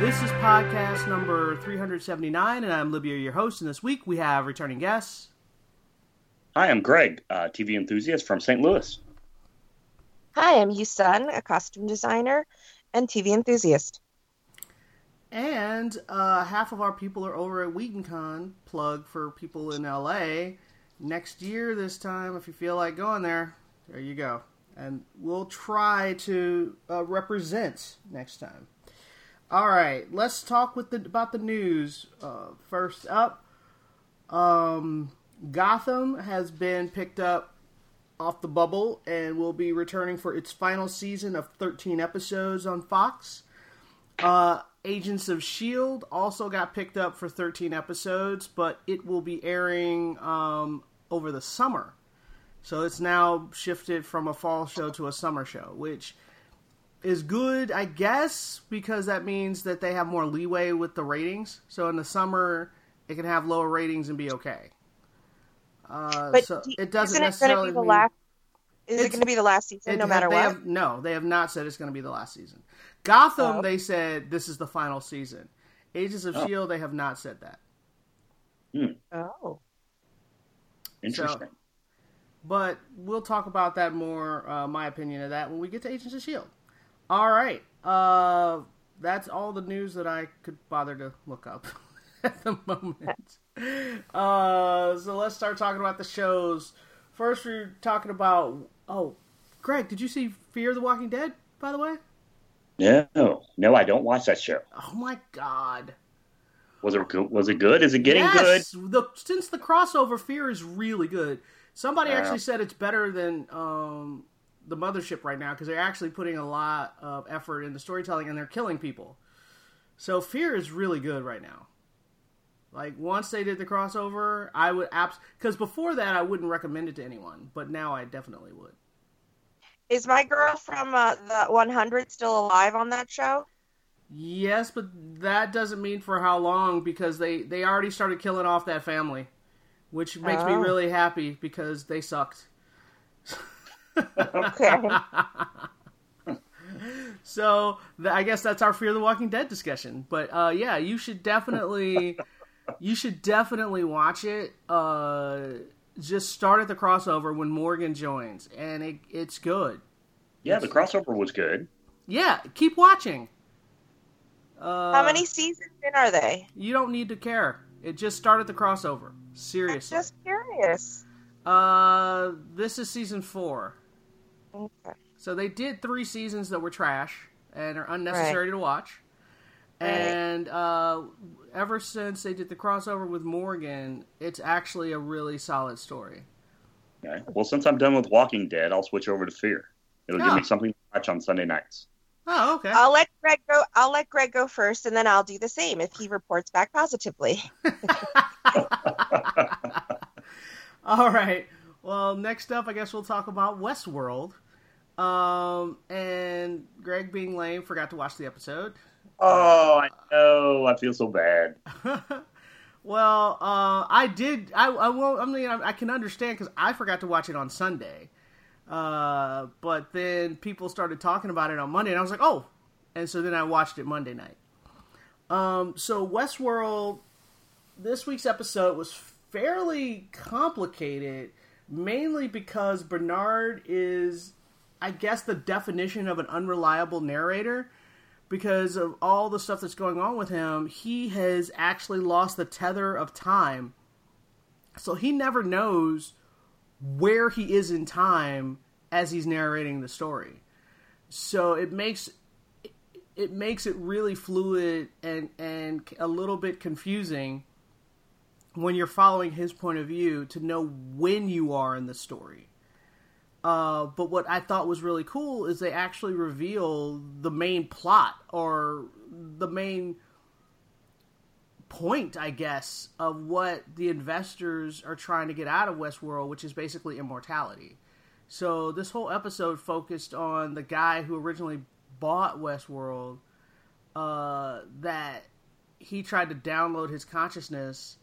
This is podcast number 379, and I'm Libya, your host. And this week we have returning guests. Hi, I'm Greg, uh, TV enthusiast from St. Louis. Hi, I'm Yusun, a costume designer and TV enthusiast. And uh, half of our people are over at WhedonCon. Plug for people in LA. Next year, this time, if you feel like going there, there you go. And we'll try to uh, represent next time. All right, let's talk with the, about the news. Uh, first up, um, Gotham has been picked up off the bubble and will be returning for its final season of 13 episodes on Fox. Uh, Agents of S.H.I.E.L.D. Also got picked up for 13 episodes, but it will be airing um, over the summer. So it's now shifted from a fall show to a summer show, which is good, I guess, because that means that they have more leeway with the ratings. So in the summer, it can have lower ratings and be okay. Uh, But so do- it doesn't isn't it necessarily be the mean- last? Is it going to be the last season, it no ha- matter they what? have- no, they have not said it's going to be the last season. Gotham, Oh. they said this is the final season. Agents of Oh. Shield, they have not said that. Oh, Interesting. But we'll talk about that more. Uh, my opinion of that when we get to Agents of Shield. All right, uh, that's all the news that I could bother to look up at the moment. Uh, so let's start talking about the shows. First, we're talking about. Oh, Greg, did you see Fear the Walking Dead? By the way. No, no, I don't watch that show. Oh my God. Was it good? Was it good? Is it getting good? yes, The, since the crossover, Fear is really good. Somebody Wow. actually said it's better than um, the Mothership right now because they're actually putting a lot of effort into storytelling and they're killing people. So Fear is really good right now. Like once they did the crossover, I would abs because before that I wouldn't recommend it to anyone, but now I definitely would. is my girl from uh, the 100 still alive on that show? Yes, but that doesn't mean for how long because they they already started killing off that family, which makes me Oh. really happy because they sucked. Okay. So th- I guess that's our Fear the Walking Dead discussion. But uh, yeah, you should definitely you should definitely watch it. Uh, just start at the crossover when Morgan joins, and it, it's good. Yeah, the crossover was good. Yeah, keep watching. Uh, How many seasons in are they? You don't need to care. It just started the crossover. I'm Seriously. just curious. Uh, this is season four. Okay. So they did three seasons that were trash and are unnecessary to watch. Right. And uh, ever since they did the crossover with Morgan, it's actually a really solid story. Okay. Well, since I'm done with Walking Dead, I'll switch over to Fear. It'll give Ah. me something to watch on Sunday nights. Oh, okay. I'll let Greg go. I'll let Greg go first, and then I'll do the same if he reports back positively. All right. Well, next up, I guess we'll talk about Westworld. Um, and Greg, being lame, forgot to watch the episode. Oh, I know. I feel so bad. Well, uh, I did. I, I will. I mean, I, I can understand because I forgot to watch it on Sunday. Uh, but then people started talking about it on Monday, and I was like, oh. And so then I watched it Monday night. Um, so Westworld, this week's episode was fairly complicated, mainly because Bernard is, I guess, the definition of an unreliable narrator because of all the stuff that's going on with him, he has actually lost the tether of time. So he never knows where he is in time as he's narrating the story. So it makes it makes it really fluid and and a little bit confusing when you're following his point of view to know when you are in the story. Uh, but what I thought was really cool is they actually reveal the main plot or the main point, I guess, of what the investors are trying to get out of Westworld, which is basically immortality. So this whole episode focused on the guy who originally bought Westworld. Uh, that he tried to download his consciousness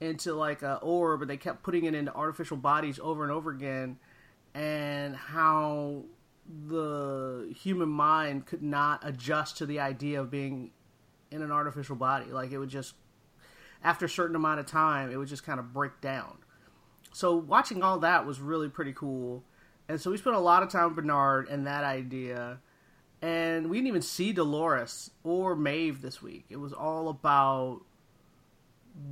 into like a orb, and they kept putting it into artificial bodies over and over again, and how the human mind could not adjust to the idea of being in an artificial body. Like it would just, after a certain amount of time, it would just kind of break down. So watching all that was really pretty cool. And so we spent a lot of time with Bernard and that idea. And we didn't even see Dolores or Maeve this week. It was all about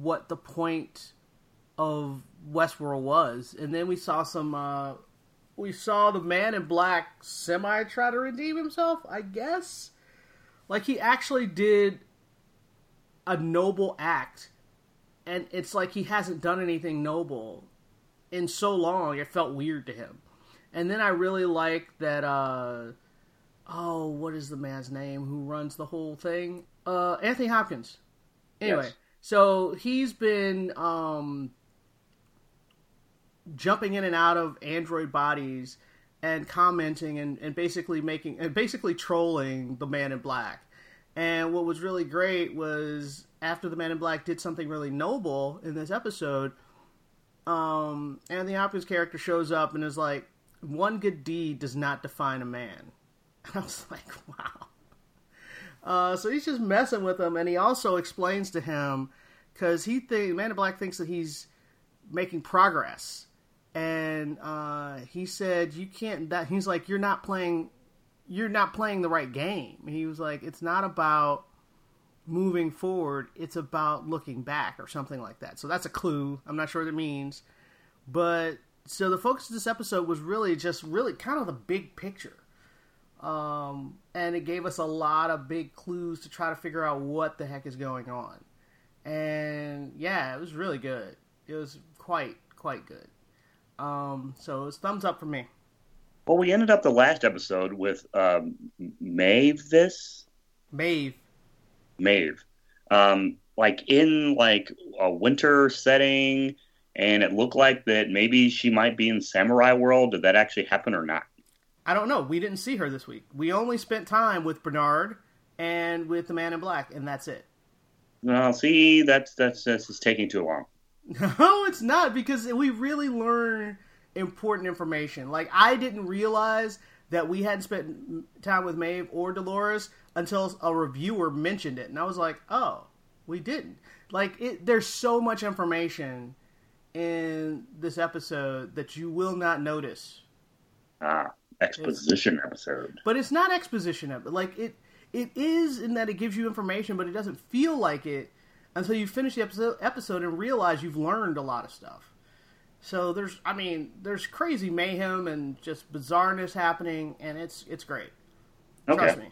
what the point of Westworld was. And then we saw some uh, we saw the man in black semi try to redeem himself, I guess. Like he actually did a noble act, and it's like he hasn't done anything noble in so long. It felt weird to him. And then I really like that. uh Oh, what is the man's name who runs the whole thing? Uh Anthony Hopkins. Anyway, Yes. So he's been um jumping in and out of android bodies and commenting and, and basically making and basically trolling the man in black. And what was really great was after the man in black did something really noble in this episode um anthony hopkins character shows up and is like one good deed does not define a man. And i was like wow uh, so he's just messing with him, and he also explains to him because he think Man in Black thinks that he's making progress, and uh, he said you can't. That he's like you're not playing, you're not playing the right game. He was like it's not about moving forward; it's about looking back or something like that. So that's a clue. I'm not sure what it means, but so the focus of this episode was really just really kind of the big picture um, and it gave us a lot of big clues to try to figure out what the heck is going on. And yeah, it was really good. It was quite quite good. Um, so it's thumbs up for me. Well, we ended up the last episode with um, Maeve. This Maeve. Maeve, um, like in like a winter setting, and it looked like that maybe she might be in Samurai World. Did that actually happen or not? I don't know. We didn't see her this week. We only spent time with Bernard and with the Man in Black, and that's it. No, see, that's that's that's taking too long. No, it's not because we really learn important information. Like I didn't realize that we hadn't spent time with Maeve or Dolores until a reviewer mentioned it, and I was like, "Oh, we didn't." Like it, there's so much information in this episode that you will not notice. Ah, exposition episode. But it's not exposition it. Like it, it is in that it gives you information, but it doesn't feel like it until you finish the episode, episode and realize you've learned a lot of stuff. So there's, I mean, there's crazy mayhem and just bizarreness happening, and it's it's great. Okay. Trust me,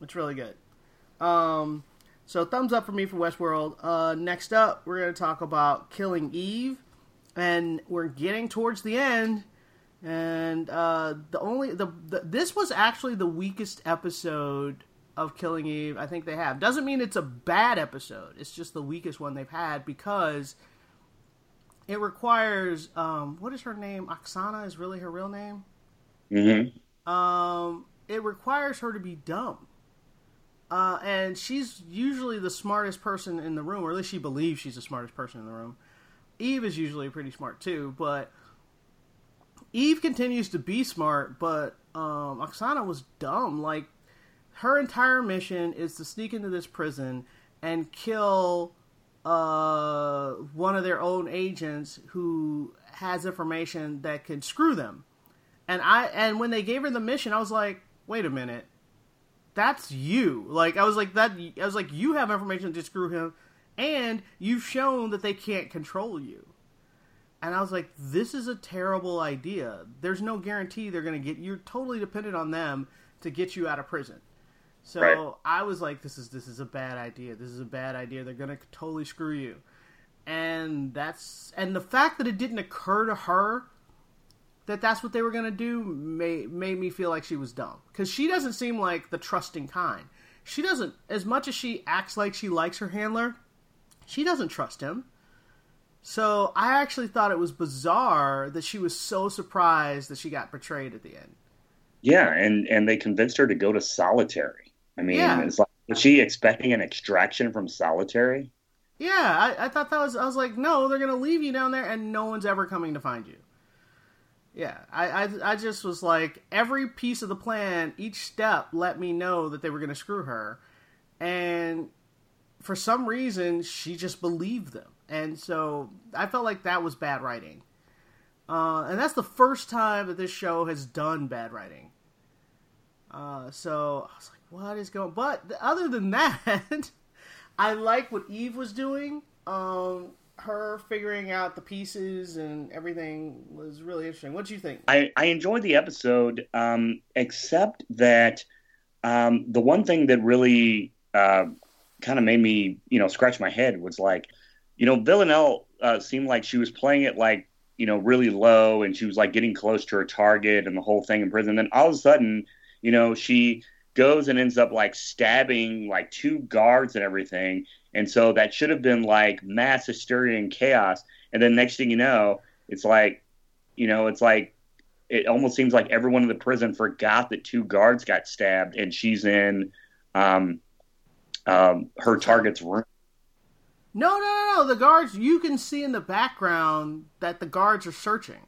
it's really good. Um, so thumbs up for me for Westworld. Uh, next up, we're going to talk about Killing Eve, and we're getting towards the end. And uh, the only the, the this was actually the weakest episode of Killing Eve I think they have. Doesn't mean it's a bad episode. It's just the weakest one they've had because it requires um, what is her name? Oksana is really her real name. Mm-hmm. Um, it requires her to be dumb. Uh, and she's usually the smartest person in the room, or at least she believes she's the smartest person in the room. Eve is usually pretty smart too, but Eve continues to be smart, but um, Oksana was dumb. Like her entire mission is to sneak into this prison and kill uh, one of their own agents who has information that can screw them. And I and when they gave her the mission, I was like, wait a minute, that's you. Like I was like that. I was like, you have information to screw him, and you've shown that they can't control you. And I was like, this is a terrible idea. There's no guarantee they're going to get you're totally dependent on them to get you out of prison. So Right. I was like, this is this is a bad idea. This is a bad idea. They're going to totally screw you. And that's and the fact that it didn't occur to her that that's what they were going to do made, made me feel like she was dumb because she doesn't seem like the trusting kind she doesn't as much as she acts like she likes her handler she doesn't trust him. So I actually thought it was bizarre that she was so surprised that she got betrayed at the end. Yeah, and and they convinced her to go to solitary. I mean, Yeah. it's like was she expecting an extraction from solitary? Yeah, I, I thought that was. I was like, no, they're gonna leave you down there, and no one's ever coming to find you. Yeah, I, I, I just was like, every piece of the plan, each step, let me know that they were gonna screw her, and for some reason, she just believed them, and so I felt like that was bad writing. Uh, and that's the first time that this show has done bad writing. Uh, so I was like, what is going? But other than that, I like what Eve was doing. Um, her figuring out the pieces and everything was really interesting. What do you think? I, I enjoyed the episode, um, except that um, the one thing that really uh, kind of made me, you know, scratch my head was like, you know, Villanelle uh, seemed like she was playing it like, you know, really low, and she was like getting close to her target and the whole thing in prison. Then all of a sudden, you know, she goes and ends up like stabbing like two guards and everything. And so that should have been like mass hysteria and chaos. And then next thing you know, it's like, you know, it's like it almost seems like everyone in the prison forgot that two guards got stabbed, and she's in um, um, her target's room. No, no, no, no. The guards. You can see in the background that the guards are searching.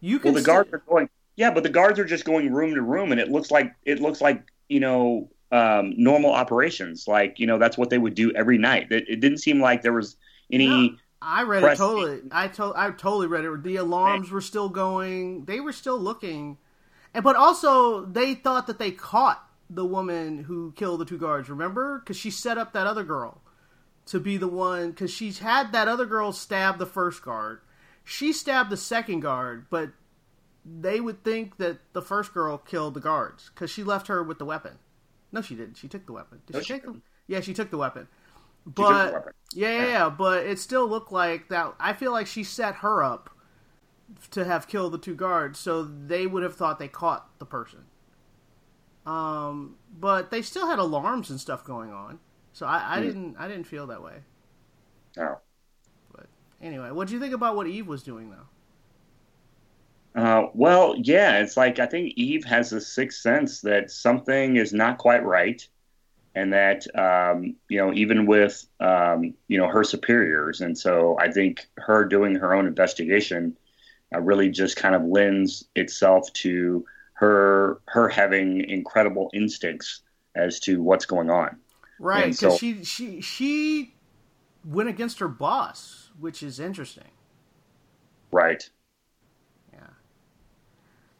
You can. Well, the see- guards are going. Yeah, but the guards are just going room to room, and it looks like it looks like you know um, normal operations. Like you know that's what they would do every night. It, it didn't seem like there was any. No, I read it press- totally. I to- I totally read it. The alarms were still going. They were still looking, and but also they thought that they caught the woman who killed the two guards. Remember, because she set up that other girl to be the one. Because she's had that other girl stab the first guard. She stabbed the second guard, but they would think that the first girl killed the guards because she left her with the weapon. No, she didn't. She took the weapon. Did No, she she take the? Yeah, she took the weapon. took But the weapon. yeah, yeah, yeah, but it still looked like that. I feel like she set her up to have killed the two guards, so they would have thought they caught the person. Um, but they still had alarms and stuff going on, so I, I Hmm. didn't, I didn't feel that way. No. But anyway, what do you think about what Eve was doing though? Uh, well, yeah, it's like I think Eve has a sixth sense that something is not quite right, and that um, you know even with um, you know her superiors, and so I think her doing her own investigation uh, really just kind of lends itself to her her having incredible instincts as to what's going on. Right, because so- she she she went against her boss, which is interesting. Right. Yeah.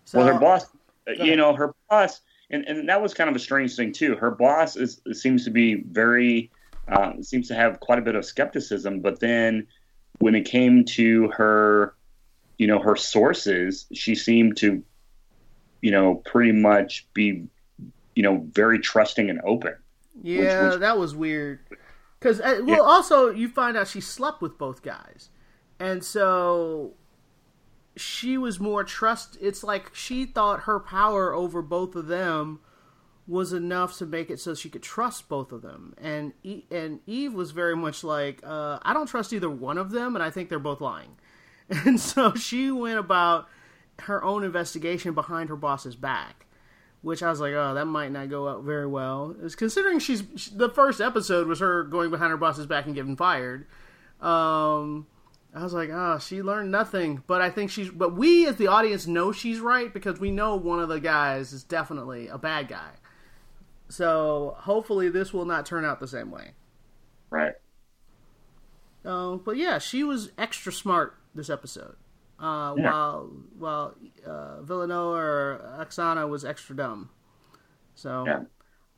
So, well, her boss, uh, you know, her boss, and, and that was kind of a strange thing too. Her boss is seems to be very, um, seems to have quite a bit of skepticism. But then, when it came to her, you know, her sources, she seemed to, you know, pretty much be, you know, very trusting and open. Yeah, which- that was weird. Because well, Yeah. also you find out she slept with both guys, and so she was more trust. It's like she thought her power over both of them was enough to make it so she could trust both of them. And E- and Eve was very much like, uh, I don't trust either one of them, and I think they're both lying. And so she went about her own investigation behind her boss's back which I was like, oh, that might not go out very well. It's considering she's she, the first episode was her going behind her boss's back and getting fired. Um, I was like, oh, she learned nothing. But I think she's. But we as the audience know she's right because we know one of the guys is definitely a bad guy. So hopefully this will not turn out the same way. Right. Uh, but yeah, she was extra smart this episode. Uh, Yeah. While while uh, Villanova or Oksana was extra dumb. So Yeah.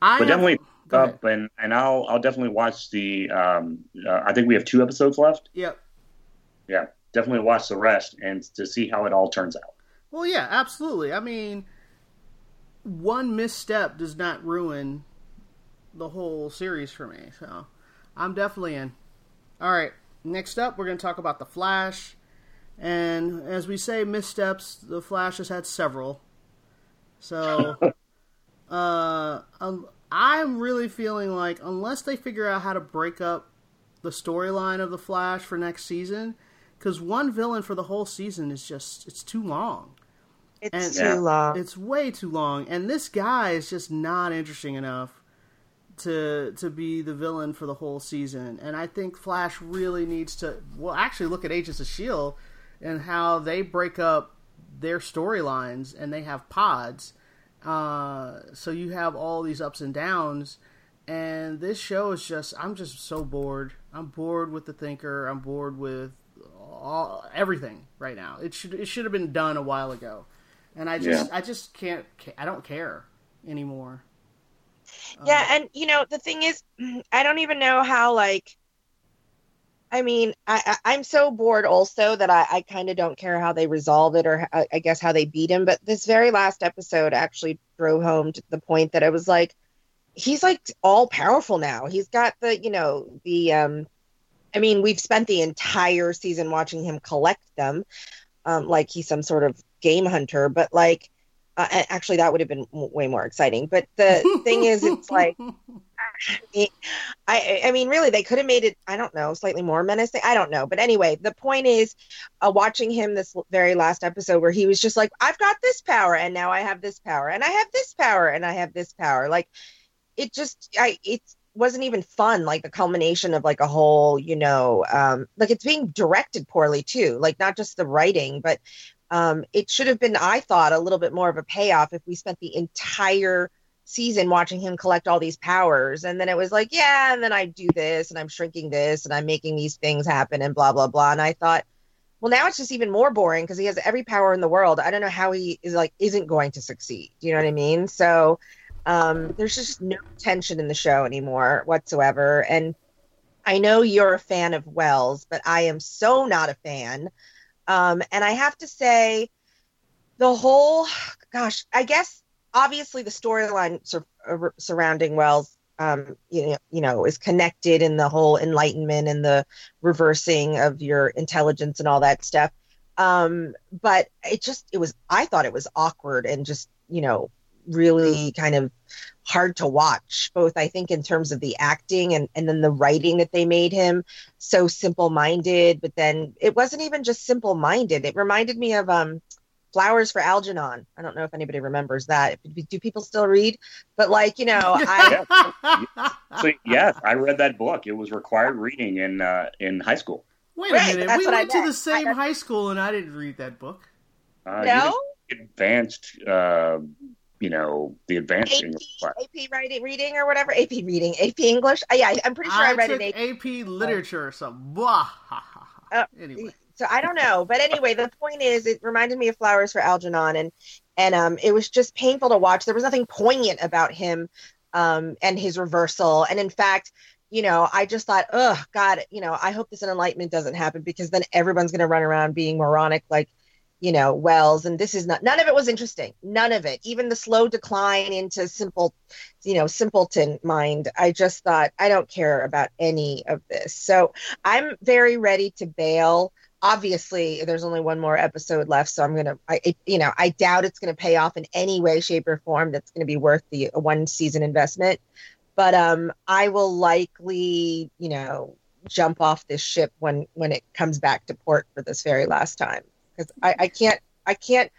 I But have- definitely up, and and I'll I'll definitely watch the. Um, uh, I think we have two episodes left. Yep. Yeah, definitely watch the rest and to see how it all turns out. Well, yeah, absolutely. I mean, one misstep does not ruin the whole series for me. So I'm definitely in. All right. Next up, we're going to talk about the Flash. And as we say, missteps, the Flash has had several. So, uh, um, I'm really feeling like unless they figure out how to break up the storyline of the Flash for next season because one villain for the whole season is just it's too long. It's And- too long. It's way too long, and this guy is just not interesting enough to to be the villain for the whole season. And I think Flash really needs to well actually look at Agents of Shield and how they break up their storylines and they have pods. Uh, so you have all these ups and downs, and this show is just I'm just so bored. I'm bored with the Thinker. I'm bored with all, everything right now. It should it should have been done a while ago, and I just Yeah. I just can't I don't care anymore. Yeah, and you know the thing is, I don't even know how. Like, I mean, I, I'm so bored also that I I kind of don't care how they resolve it or I, I guess how they beat him. But this very last episode actually drove home to the point that I was like, he's like all powerful now. He's got the you know the um, I mean, we've spent the entire season watching him collect them, um, like he's some sort of game hunter. But like, uh, actually, that would have been way more exciting. But the thing is, it's like. I I mean, really, they could have made it. I don't know, slightly more menacing. I don't know, but anyway, the point is, uh, watching him this very last episode where he was just like, "I've got this power, and now I have this power, and I have this power, and I have this power." Like, it just, I it wasn't even fun. Like the culmination of like a whole, you know, um, like it's being directed poorly too. Like not just the writing, but um, it should have been, I thought, a little bit more of a payoff if we spent the entire season watching him collect all these powers. And then it was like yeah and then i do this and i'm shrinking this and i'm making these things happen and blah blah blah. And i thought well now it's just even more boring because he has every power in the world. I don't know how he is like isn't going to succeed. You know what i mean? So um there's just no tension in the show anymore whatsoever. And i know you're a fan of wells but i am so not a fan. Um and i have to say the whole gosh i guess obviously the storyline sur- uh, surrounding Wells, um, you know, you know, is connected in the whole enlightenment and the reversing of your intelligence and all that stuff. Um, but it just, it was, I thought it was awkward and just, you know, really kind of hard to watch both i think in terms of the acting and, and then the writing that they made him so simple minded but then it wasn't even just simple minded it reminded me of um Flowers for Algernon. I don't know if anybody remembers that. Do people still read? But like, you know, I So yes, I read that book. It was required reading in uh, in high school. Wait a Right, minute, we what I went to the same I- high school and I didn't read that book. Uh, no advanced, uh, you know, the advanced AP, English class. AP writing, reading or whatever. AP reading, AP English. Uh, yeah, I'm pretty sure I, read took an AP. AP literature or something. Uh, anyway, So I don't know, but anyway, the point is, it reminded me of Flowers for Algernon, and and um, it was just painful to watch. There was nothing poignant about him, um, and his reversal. And in fact, you know, I just thought, oh God, you know, I hope this enlightenment doesn't happen because then everyone's going to run around being moronic like, you know, Wells. And this is not. None of it was interesting. None of it. Even the slow decline into simple, you know, simpleton mind. I just thought I don't care about any of this. So I'm very ready to bail obviously there's only one more episode left so i'm gonna i it, you know i doubt it's gonna pay off in any way shape or form that's gonna be worth the one season investment but um i will likely you know jump off this ship when when it comes back to port for this very last time because I, I can't i can't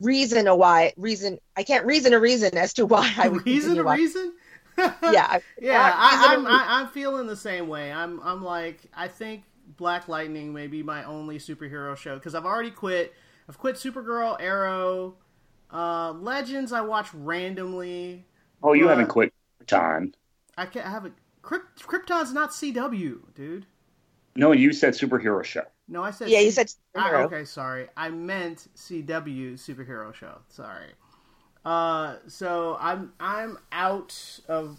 reason a why reason i can't reason a reason as to why i would reason a watching- reason. yeah yeah. I, reason I'm a I, I'm feeling the same way. I'm I'm like I think Black Lightning may be my only superhero show because I've already quit. I've quit Supergirl, Arrow, uh, Legends. I watch randomly. Oh, you haven't quit Krypton. I can't I have a Kryp- Krypton's not CW, dude. No, you said superhero show. No, I said yeah you said I, superhero. okay, sorry. I meant CW superhero show. Sorry. Uh, so I'm I'm out of of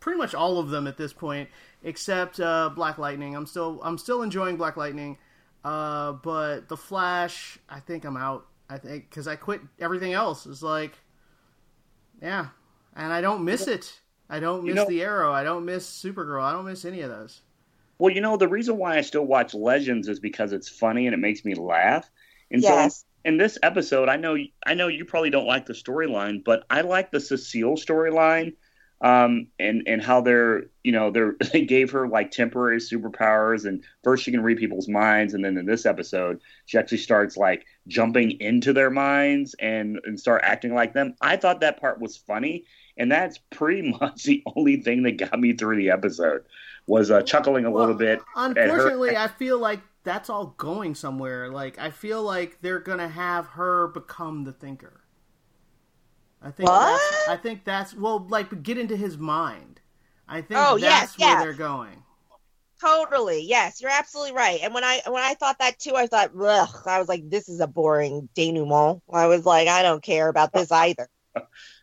pretty much all of them at this point, except uh, Black Lightning. I'm still I'm still enjoying Black Lightning, uh, but the Flash, I think I'm out. I think because I quit everything else. It's like, yeah, and I don't miss it. I don't You miss know- the Arrow. I don't miss Supergirl. I don't miss any of those. Well, you know, the reason why I still watch Legends is because it's funny and it makes me laugh. And yes so in this episode, I know I know you probably don't like the storyline, but I like the Cecile storyline um, and and how they're you know they're they gave her like temporary superpowers, and first she can read people's minds, and then in this episode she actually starts like jumping into their minds and and start acting like them. I thought that part was funny, and that's pretty much the only thing that got me through the episode was uh, chuckling a Well, little bit. Unfortunately, I feel like that's all going somewhere. Like I feel like they're gonna have her become the thinker. I think I think that's well, like get into his mind. I think Oh, yes, that's where yes. they're going. Totally. Yes, you're absolutely right. And when I when I thought that too, I thought, ugh, I was like, this is a boring denouement. I was like, I don't care about this either.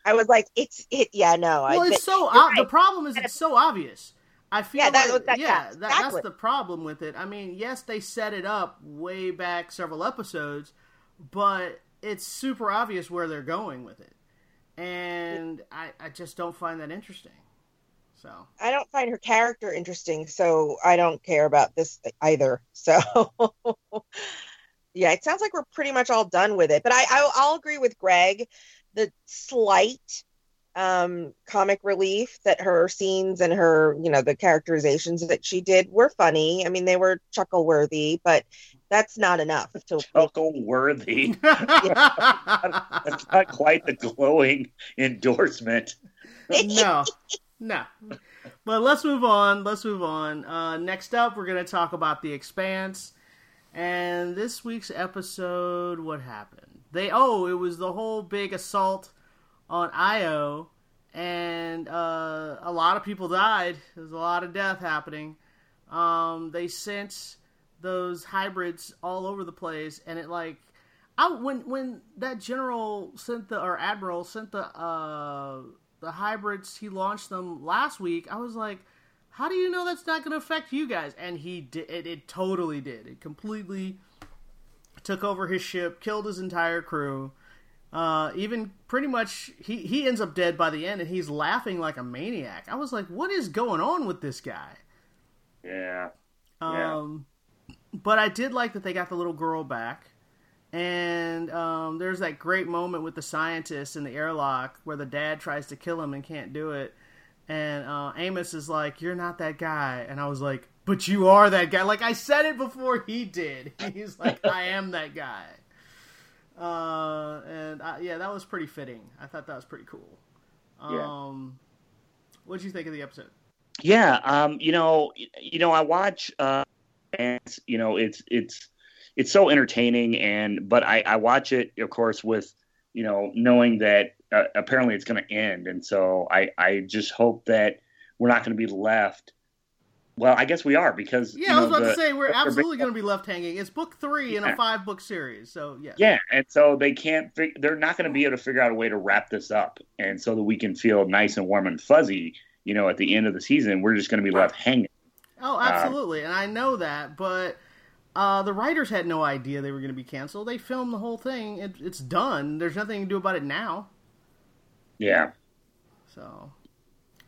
I was like, it's it. Yeah, no. Well, but it's so ob- the problem is it's so obvious. I feel Yeah, that- like, that- yeah, yeah, that, that's the problem with it. I mean, yes, they set it up way back several episodes, but it's super obvious where they're going with it, and I, I just don't find that interesting. So I don't find her character interesting, so I don't care about this either. So, yeah, it sounds like we're pretty much all done with it. But I, I'll, I'll agree with Greg. The slight um, comic relief that her scenes and her, you know, the characterizations that she did were funny. I mean, they were chuckle worthy, but that's not enough to. chuckle worthy. That's not quite the glowing endorsement. no, no. But let's move on. Let's move on. Uh, next up, we're going to talk about The Expanse. And this week's episode, what happened? They, oh, it was the whole big assault on Io. And uh, a lot of people died. There's a lot of death happening. Um, they sent those hybrids all over the place. And it, like, I, when when that general sent the or admiral sent the uh the hybrids he launched them last week i was like how do you know that's not going to affect you guys and he did it, it totally did it completely took over his ship killed his entire crew uh even pretty much he he ends up dead by the end and he's laughing like a maniac i was like what is going on with this guy Yeah. Yeah. Um, but I did like that they got the little girl back. And um, there's that great moment with the scientist in the airlock where the dad tries to kill him and can't do it. And uh, Amos is like, You're not that guy. And I was like, But you are that guy. Like, I said it before he did. He's like, I am that guy. Uh, and I, yeah, that was pretty fitting. I thought that was pretty cool. Yeah. Um, What'd you think of the episode? Yeah, um, you know, you know, I watch, and you know, it's it's it's so entertaining, and but I, I watch it, of course, with you know, knowing that uh, apparently it's going to end, and so I I just hope that we're not going to be left. Well, I guess we are because Yeah, you I was about the- to say we're absolutely going to be left hanging. It's book three in a five book series, so yeah. Yeah, and so they can't. Fig- they're not going to be able to figure out a way to wrap this up, and so that we can feel nice and warm and fuzzy. You know, at the end of the season, we're just going to be left hanging. Oh, absolutely, and I know that, but uh, the writers had no idea they were going to be canceled. They filmed the whole thing. It, it's done. There's nothing to do about it now. Yeah. So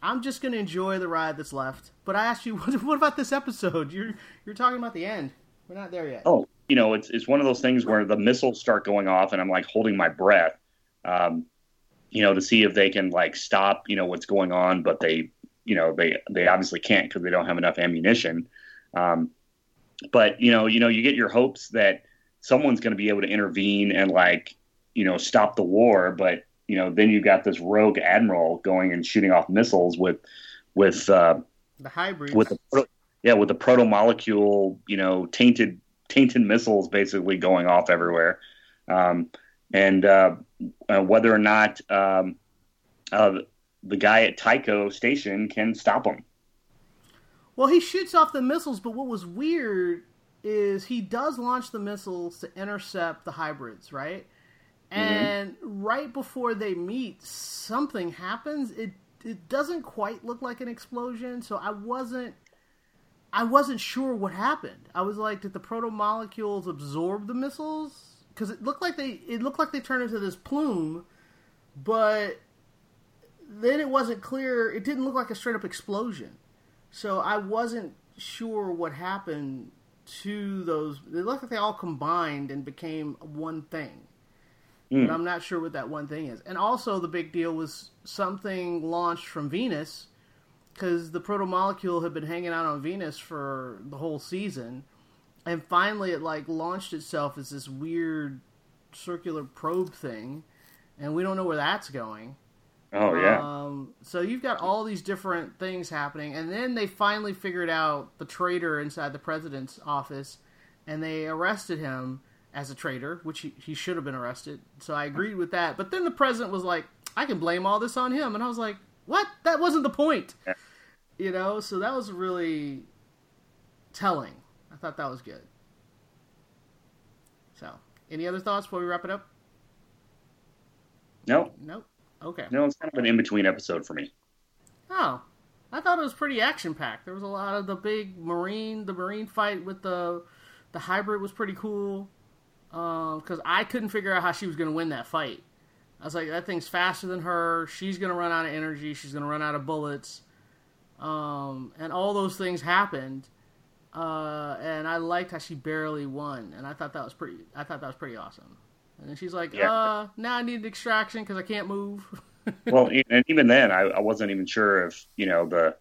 I'm just going to enjoy the ride that's left. But I asked you, what, what about this episode? You're you're talking about the end. We're not there yet. oh, you know, it's it's one of those things where the missiles start going off, and I'm like holding my breath, um, you know, to see if they can like stop, you know, what's going on, but they, you know, they they obviously can't because they don't have enough ammunition. Um, but you know, you know, you get your hopes that someone's going to be able to intervene and like, you know, stop the war, but you know, then you got this rogue admiral going and shooting off missiles with with uh, The hybrids. with the yeah with the proto molecule you know tainted tainted missiles basically going off everywhere um, and uh, uh, whether or not um, uh, the guy at Tycho station can stop him. Well, he shoots off the missiles, but what was weird is he does launch the missiles to intercept the hybrids, right? Mm-hmm. And right before they meet, something happens. It it doesn't quite look like an explosion, so I wasn't I wasn't sure what happened. I was like, did the proto molecules absorb the missiles? Because it looked like they it looked like they turned into this plume, but then it wasn't clear. It didn't look like a straight up explosion. So I wasn't sure what happened to those. It looked like they all combined and became one thing. but hmm. I'm not sure what that one thing is. And also, the big deal was something launched from Venus because the proto molecule had been hanging out on Venus for the whole season, and finally it like launched itself as this weird circular probe thing, and we don't know where that's going. Oh yeah. Um, so you've got all these different things happening, and then they finally figured out the traitor inside the president's office, and they arrested him as a traitor, which he, he should have been arrested. So I agreed with that. But then the president was like, "I can blame all this on him," and I was like, "What? That wasn't the point." Yeah. You know. So that was really telling. I thought that was good. So, any other thoughts before we wrap it up? no, Nope. Okay. no, it's kind of an in between episode for me. Oh, I thought it was pretty action packed. There was a lot of the big marine, the marine fight with the the hybrid was pretty cool. Because I couldn't figure out how she was going to win that fight. I was like, that thing's faster than her. She's going to run out of energy. She's going to run out of bullets. Um, and all those things happened. Uh, and I liked how she barely won. And I thought that was pretty. I thought that was pretty awesome. And then she's like, Yeah. uh, now I need an extraction because I can't move. well, and even then, I, I wasn't even sure if you know the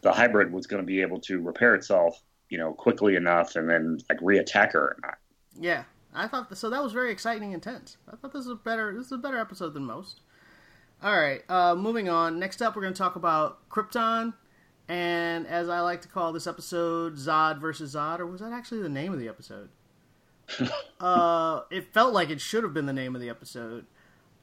the hybrid was going to be able to repair itself, you know, quickly enough, and then like reattack her or not. Yeah, I thought so. That was very exciting and intense. I thought this was a better. This is a better episode than most. All right, uh, moving on. Next up, we're going to talk about Krypton, and as I like to call this episode, Zod versus Zod, or was that actually the name of the episode? uh, it felt like it should have been the name of the episode,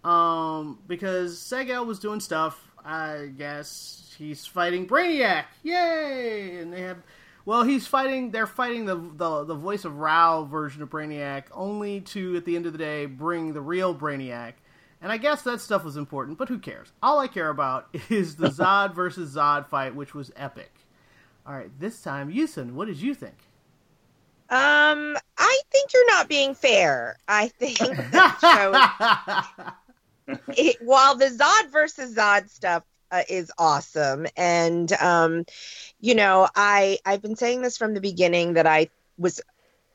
um, because Seg-El was doing stuff. I guess he's fighting Brainiac. Yay! And they have well, he's fighting. They're fighting the, the the voice of Rao version of Brainiac, only to at the end of the day bring the real Brainiac. And I guess that stuff was important, but who cares? All I care about is the Zod versus Zod fight, which was epic. All right, this time, Yusun, what did you think? Um, I think you're not being fair. I think that show it, while the Zod versus Zod stuff uh, is awesome, and um, you know, I I've been saying this from the beginning that I was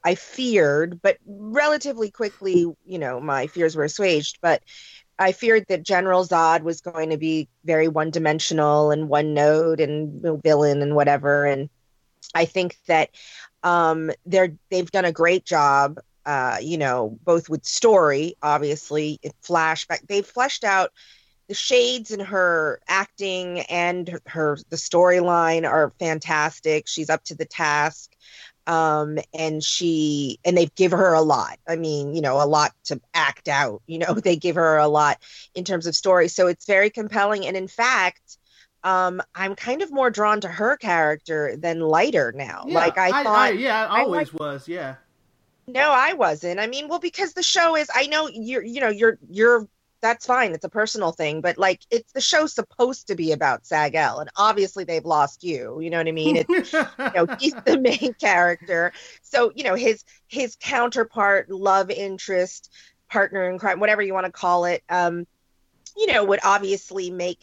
I feared, but relatively quickly, you know, my fears were assuaged. But I feared that General Zod was going to be very one dimensional and one note and villain and whatever. And I think that um, they're they've done a great job. Uh, you know, both with story, obviously, flashback. They've fleshed out the shades in her acting and her, her the storyline are fantastic. She's up to the task um and she and they give her a lot i mean you know a lot to act out you know they give her a lot in terms of story so it's very compelling and in fact um i'm kind of more drawn to her character than Lyta now Yeah, like i thought yeah, I I always was. Yeah, no, I wasn't. I mean, well, because the show is, I know you're, you know, you're, you're, that's fine. It's a personal thing, but like, it's the show's supposed to be about Seg-El, and obviously they've lost you. You know what I mean? It's, you know, he's the main character. So, you know, his, his counterpart, love interest, partner in crime, whatever you want to call it, um, you know, would obviously make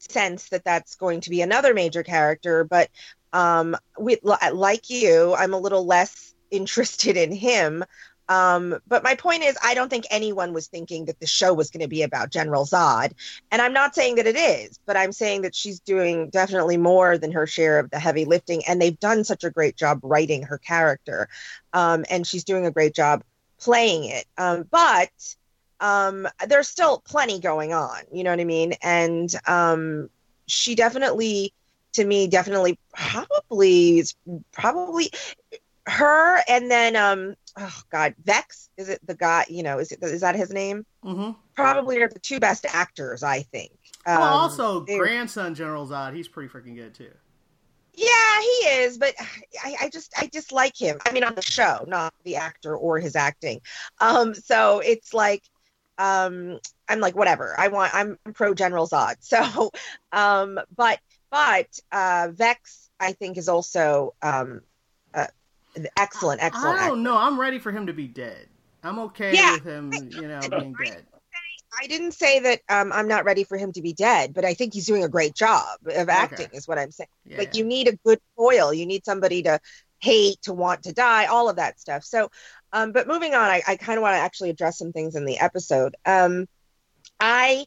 sense that that's going to be another major character. But, um, with, like you, I'm a little less interested in him. Um, but my point is, I don't think anyone was thinking that the show was going to be about General Zod. And I'm not saying that it is, but I'm saying that she's doing definitely more than her share of the heavy lifting. And they've done such a great job writing her character. Um, and she's doing a great job playing it. Um, but um, there's still plenty going on. You know what I mean? And um, she definitely, to me, definitely, probably, probably her and then um oh god vex is it the guy you know is it is that his name hmm probably are the two best actors i think um, well, also they're- grandson General Zod, he's pretty freaking good too. yeah he is but I, I just i just like him i mean on the show not the actor or his acting um so it's like um i'm like whatever i want i'm pro general zod so um but but uh vex i think is also um uh, excellent excellent I don't know. I'm ready for him to be dead. I'm okay Yeah. with him, you know, being dead. I didn't say that um, I'm not ready for him to be dead, but I think he's doing a great job of acting, is what I'm saying. Yeah. Like, you need a good foil. You need somebody to hate, to want to die, all of that stuff. So, Um, but moving on, I, I kind of want to actually address some things in the episode. Um, I,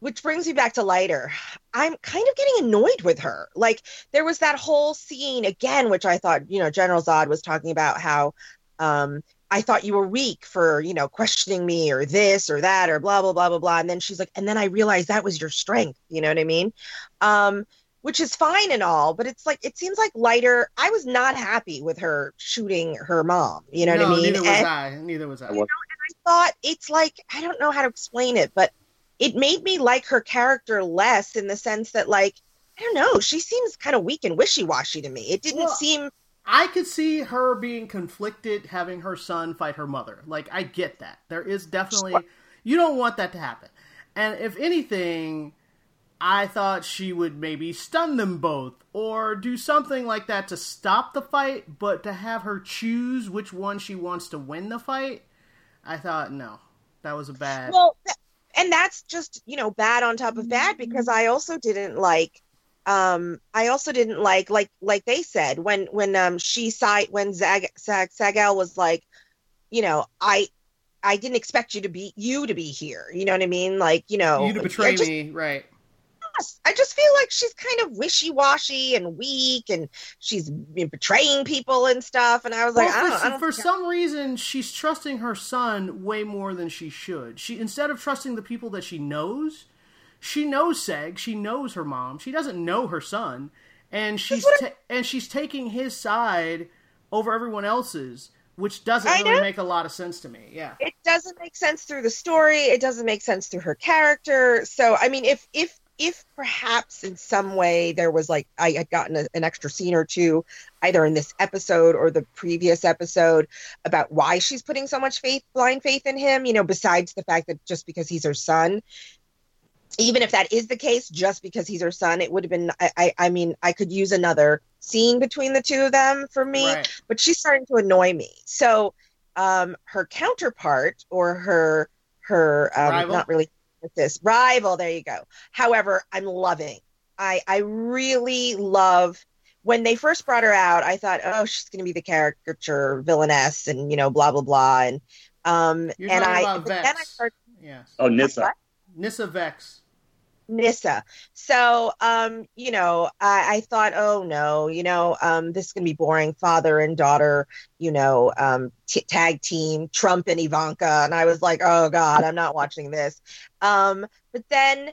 which brings me back to Lyta. I'm kind of getting annoyed with her. Like there was that whole scene again, which I thought, you know, General Zod was talking about how um, I thought you were weak for, you know, questioning me or this or that or blah blah blah blah blah. And then she's like, and then I realized that was your strength. You know what I mean? Um, which is fine and all, but it's like it seems like Lyta. I was not happy with her shooting her mom. You know no, what I mean? Neither was And- I. Neither was I. And I thought it's like I don't know how to explain it, but it made me like her character less in the sense that like I don't know, she seems kind of weak and wishy washy to me. It didn't Well, seem I could see her being conflicted having her son fight her mother. Like I get that. There is definitely you don't want that to happen. And if anything, I thought she would maybe stun them both or do something like that to stop the fight, but to have her choose which one she wants to win the fight, I thought no. That was a bad well, and that's just you know bad on top of bad because I also didn't like. Um, I also didn't like like like they said when when um she side when Seg, Seg Seg-El was like, you know, I I didn't expect you to be you to be here. You know what I mean? Like you know, you to betray just- me, right. Yes, I just feel like she's kind of wishy-washy and weak, and she's betraying people and stuff. And I was like, Well, I don't, for, I don't for some reason, she's trusting her son way more than she should. She instead of trusting the people that she knows, she knows Seg. She knows her mom. She doesn't know her son, and she's ta- and she's taking his side over everyone else's, which doesn't I really know. make a lot of sense to me. Yeah. it doesn't make sense through the story. It doesn't make sense through her character. So, I mean, if if if perhaps in some way there was like I had gotten a, an extra scene or two, either in this episode or the previous episode, about why she's putting so much faith, blind faith in him. You know, besides the fact that just because he's her son, even if that is the case, just because he's her son, it would have been. I, I, I mean, I could use another scene between the two of them for me Right. but she's starting to annoy me. So um, her counterpart or her her um, not really with this rival. There you go. However, I'm loving. I I really love when they first brought her out. I thought, oh, she's going to be the caricature villainess, and you know, blah blah blah, and um, You're and I about but then I Vex. started Yes. Oh, Nyssa. What? Nyssa Vex. Nyssa. So, um, you know, I, I thought, oh no, you know, um, this is gonna be boring. Father and daughter, you know, um, t- tag team, Trump and Ivanka, and I was like, oh god, I'm not watching this. Um, but then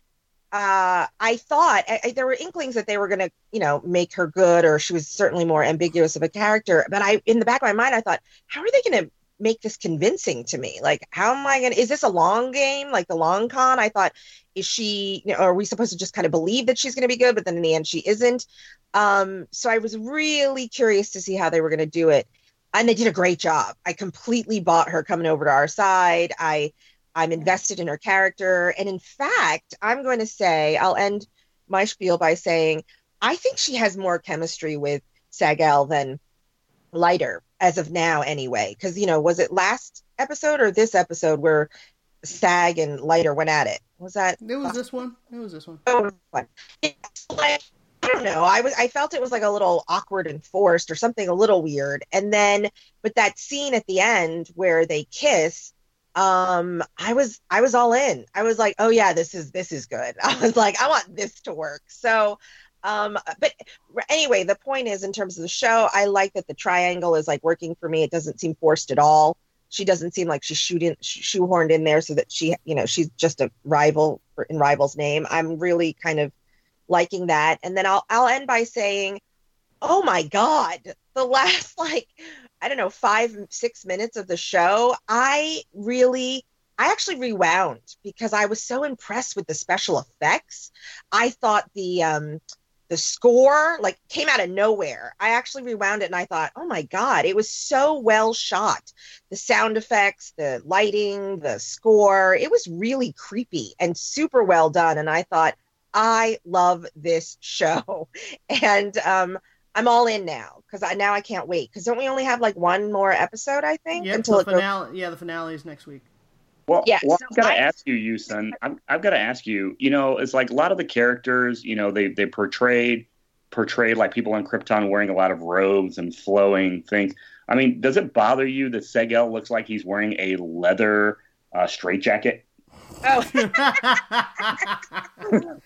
uh, I thought I, I, there were inklings that they were gonna, you know, make her good, or she was certainly more ambiguous of a character. But I, in the back of my mind, I thought, how are they gonna make this convincing to me? Like, how am I gonna? Is this a long game, like the long con? I thought is she you know, are we supposed to just kind of believe that she's going to be good but then in the end she isn't um so i was really curious to see how they were going to do it and they did a great job i completely bought her coming over to our side i i'm invested in her character and in fact i'm going to say i'll end my spiel by saying i think she has more chemistry with Seg-El than Lyta as of now anyway because you know was it last episode or this episode where Seg and Lyta went at it was that It was this one. It was this one. oh, like I don't know. I was I felt it was like a little awkward and forced or something a little weird. And then but that scene at the end where they kiss, um, I was I was all in. I was like, oh yeah, this is this is good. I was like, I want this to work. So um but anyway the point is in terms of the show i like that the triangle is like working for me. It doesn't seem forced at all. She doesn't seem like she's shooting shoehorned in there so that she you know she's just a rival in rival's name. I'm really kind of liking that. And then i'll i'll end by saying oh my god the last like i don't know five six minutes of the show i really i actually rewound because i was so impressed with the special effects. I thought the um the score like came out of nowhere i actually rewound it and i thought oh my god it was so well shot the sound effects the lighting the score it was really creepy and super well done and i thought i love this show and um i'm all in now because i now i can't wait because don't we only have like one more episode i think Yeah, until the it goes finale. Yeah, the finale is next week. Well, Yeah, well so I've got to ask you, you son. I've, I've got to ask you. You know, it's like a lot of the characters. You know, they they portrayed portrayed like people on Krypton wearing a lot of robes and flowing things. I mean, does it bother you that Seg-El looks like he's wearing a leather uh, straitjacket? Oh,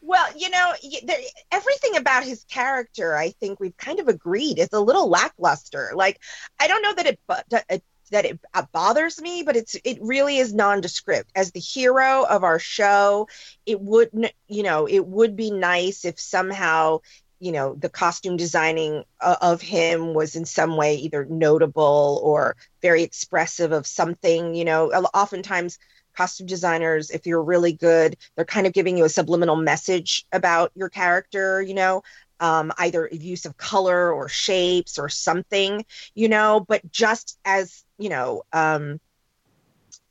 well, you know, there, everything about his character, I think we've kind of agreed, is a little lackluster. Like, I don't know that it, that it that it uh, bothers me, but it's it really is nondescript. As the hero of our show, it wouldn't you know it would be nice if somehow you know the costume designing uh, of him was in some way either notable or very expressive of something. You know, oftentimes costume designers, if you're really good, they're kind of giving you a subliminal message about your character. You know. Um, either use of color or shapes or something, you know, but just as you know, um,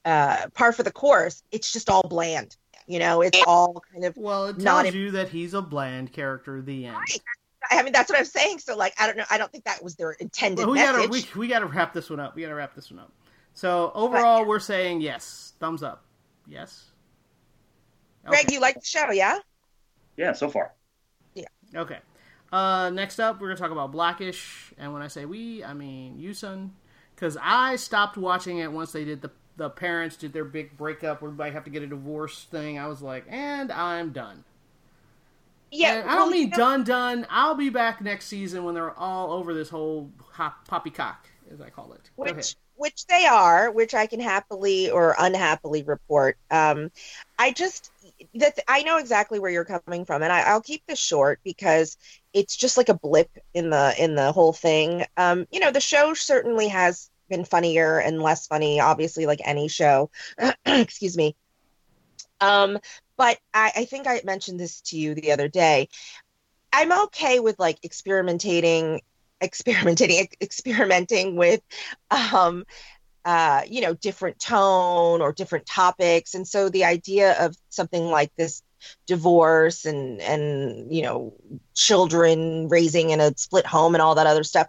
uh, par for the course, it's just all bland. You know, it's all kind of. well, it tells Not you that he's a bland character. The end. Right. I mean, that's what I'm saying. So, like, I don't know. I don't think that was their intended Well, we message. gotta we, we gotta wrap this one up. We gotta wrap this one up. So overall, we're saying yes, thumbs up. Yes. Greg, you like the show, yeah? Yeah, so far. Yeah. Okay. Uh, next up, we're gonna talk about Blackish, and when I say we, I mean you, son, because I stopped watching it once they did the the parents did their big breakup. where Everybody have to get a divorce thing. I was like, and I'm done. Yeah. And I don't mean you know- done, done. I'll be back next season when they're all over this whole hop, poppycock, as I call it. Go ahead. which which they are, which I can happily or unhappily report. Um, I just that I know exactly where you're coming from, and I, I'll keep this short because it's just like a blip in the in the whole thing. Um, you know, the show certainly has been funnier and less funny, obviously, like any show. Excuse me. Um, but I, I think I mentioned this to you the other day. I'm okay with like experimenting experimenting experimenting with um uh you know different tone or different topics. And so the idea of something like this divorce and and you know children raising in a split home and all that other stuff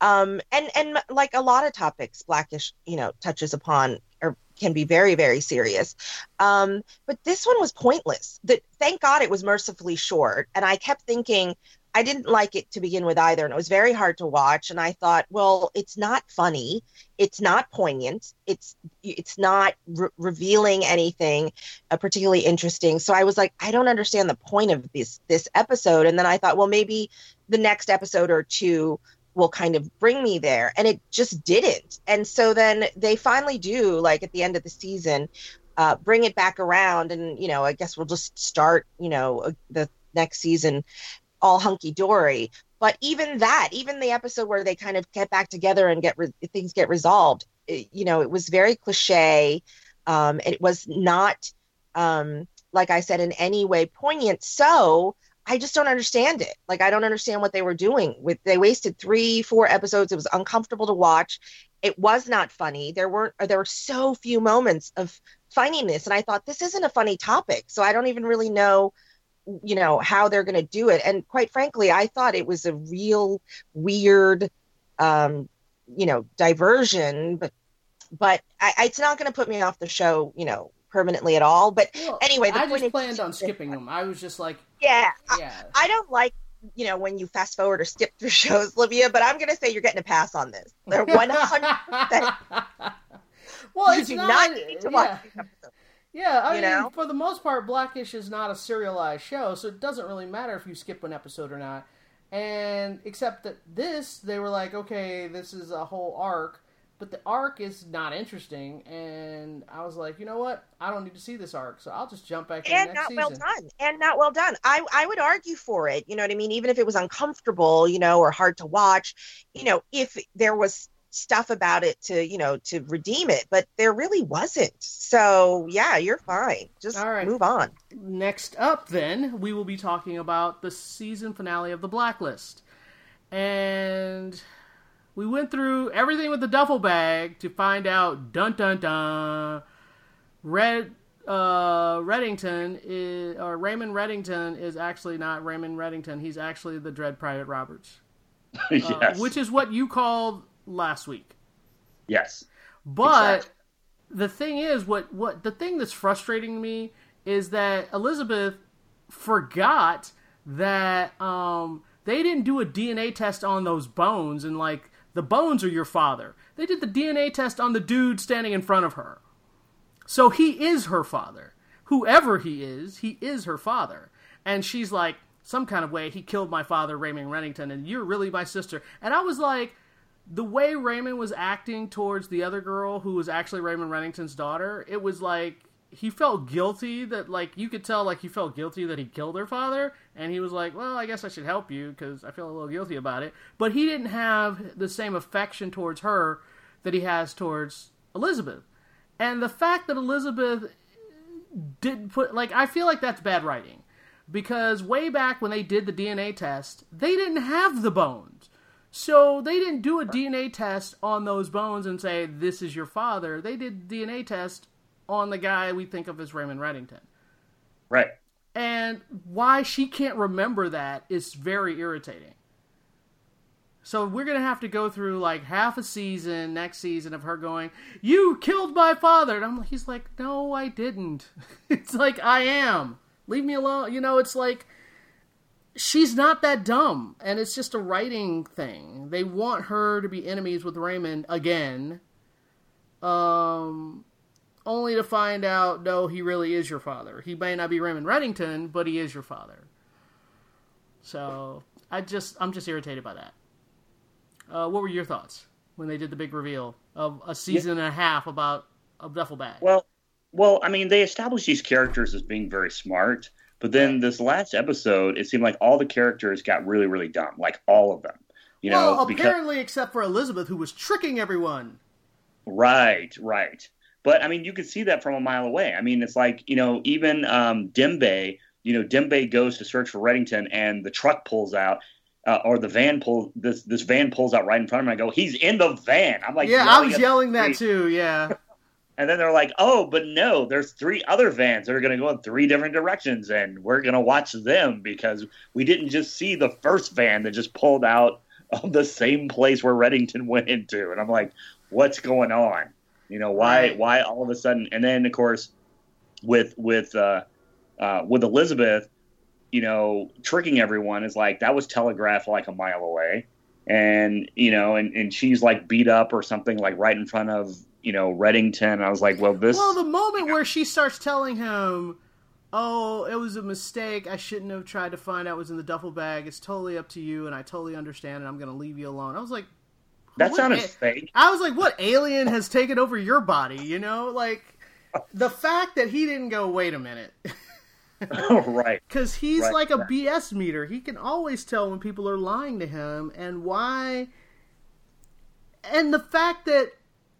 um and and like a lot of topics blackish you know touches upon or can be very very serious. Um but this one was pointless. That thank god it was mercifully short. And i kept thinking I didn't like it to begin with either, and it was very hard to watch. And I thought, well, it's not funny, it's not poignant, it's it's not re- revealing anything uh, particularly interesting. So I was like, I don't understand the point of this this episode. And then I thought, well, maybe the next episode or two will kind of bring me there, and it just didn't. And so then they finally do, like at the end of the season, uh, bring it back around, and you know, I guess we'll just start, you know, uh, the next season all hunky dory. But even that, even the episode where they kind of get back together and get re- things get resolved, it, you know, it was very cliche. Um, it was not, um, like I said, in any way poignant. So I just don't understand it. Like I don't understand what they were doing. With they wasted three, four episodes. It was uncomfortable to watch. It was not funny. There weren't. There were so few moments of funniness, and I thought this isn't a funny topic. So I don't even really know you know how they're going to do it and quite frankly i thought it was a real weird um you know diversion but but I, it's not going to put me off the show you know permanently at all but Well, anyway the I just planned on skipping them. I was just like, yeah I, yeah. I don't like you know when you fast forward or skip through shows livia but i'm going to say you're getting a pass on this they're 100 well, you it's do not, not need to watch yeah. Yeah, I You mean, know? for the most part, Blackish is not a serialized show, so it doesn't really matter if you skip an episode or not. And except that this, they were like, okay, this is a whole arc, but the arc is not interesting. And I was like, you know what? I don't need to see this arc, so I'll just jump back in and not season. well done and not well done i i would argue for it you know what i mean even if it was uncomfortable you know or hard to watch you know if there was stuff about it to you know to redeem it but there really wasn't so yeah you're fine just All right. move on Next up, then, we will be talking about the season finale of The Blacklist. And we went through everything with the duffel bag to find out dun dun dun. Red uh, Reddington is, or Raymond Reddington is actually not Raymond Reddington. He's actually the Dread Pirate Roberts, uh, yes. which is what you called last week. yes. But Exactly. the thing is, what what the thing that's frustrating me is that Elizabeth forgot that um, they didn't do a DNA test on those bones and like The bones are your father. They did the DNA test on the dude standing in front of her. So he is her father. Whoever he is, he is her father. And she's like, some kind of way, he killed my father, Raymond Reddington, and you're really my sister. And I was like, the way Raymond was acting towards the other girl who was actually Raymond Reddington's daughter, it was like he felt guilty that like you could tell like he felt guilty that he killed her father and he was like well i guess i should help you because i feel a little guilty about it. But he didn't have the same affection towards her that he has towards elizabeth. And the fact that elizabeth didn't put like i feel like that's bad writing because way back when they did the dna test they didn't have the bones so they didn't do a dna test on those bones and say this is your father they did dna test on the guy we think of as Raymond Reddington. Right. And why she can't remember that is very irritating. So we're gonna have to go through like half a season next season of her going, "You killed my father," and I'm he's like, "No, I didn't." it's like I am. Leave me alone. You know, it's like she's not that dumb, and it's just a writing thing. They want her to be enemies with Raymond again. Um, only to find out, no, he really is your father. He may not be Raymond Reddington, but he is your father. So I just, I'm just irritated by that. Uh, what were your thoughts when they did the big reveal of a season yeah. and a half about a duffel bag? Well, well, I mean, they established these characters as being very smart, but then this last episode, it seemed like all the characters got really, really dumb, like all of them. You well, know, apparently, because... except for Elizabeth, who was tricking everyone. Right, right. But I mean, you could see that from a mile away. I mean, it's like you know, even um, Dembe, you know, Dembe goes to search for Reddington, and the truck pulls out. Uh, or the van pulls this this van pulls out right in front of him. I go, he's in the van. I'm like, yeah, I was yelling that too. Yeah. and then they're like, oh, but no, there's three other vans that are going to go in three different directions, and we're going to watch them because we didn't just see the first van that just pulled out of the same place where Reddington went into. And I'm like, what's going on? You know why why all of a sudden? And then of course with with uh, uh, with Elizabeth, you know, tricking everyone is like that was telegraphed like a mile away, and you know, and and she's like beat up or something like right in front of you know Reddington. I was like, well, this. Well, the moment where she starts telling him. Oh, it was a mistake. I shouldn't have tried to find out what was in the duffel bag. It's totally up to you, and I totally understand, and I'm going to leave you alone. I was like, that sounded a- fake. I was like, what alien has taken over your body? You know, like the fact that he didn't go, wait a minute. oh, right. Because he's right. like a BS meter. He can always tell when people are lying to him and why. And the fact that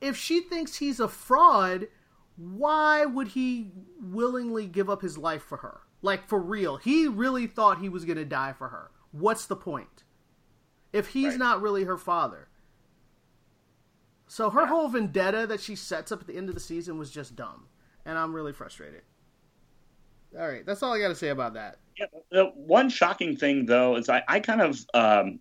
if she thinks he's a fraud, why would he willingly give up his life for her? Like, for real. He really thought he was going to die for her. What's the point? If he's right. not really her father. So her yeah. whole vendetta that she sets up at the end of the season was just dumb, and I'm really frustrated. All right, that's all I got to say about that. Yeah, the one shocking thing though is I, I kind of um,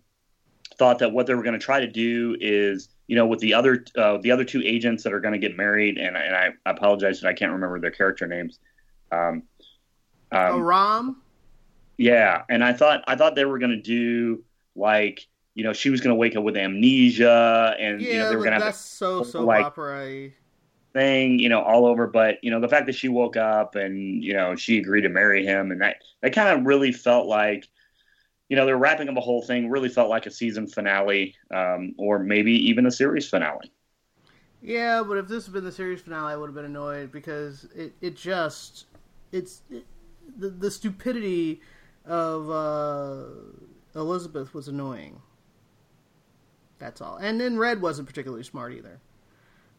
thought that what they were going to try to do is you know with the other uh, the other two agents that are going to get married, and, and I apologize that I can't remember their character names. Um, um, Aram. Yeah, and I thought I thought they were going to do like you know, she was going to wake up with amnesia, and yeah, you know, they were going to have that's so so like, opera thing, you know, all over. But you know, the fact that she woke up and you know she agreed to marry him, and that that kind of really felt like, you know, they're wrapping up a whole thing. Really felt like a season finale, um, or maybe even a series finale. Yeah, but if this had been the series finale, I would have been annoyed because it, it just it's it, the the stupidity of uh, Elizabeth was annoying. That's all. And then Red wasn't particularly smart either.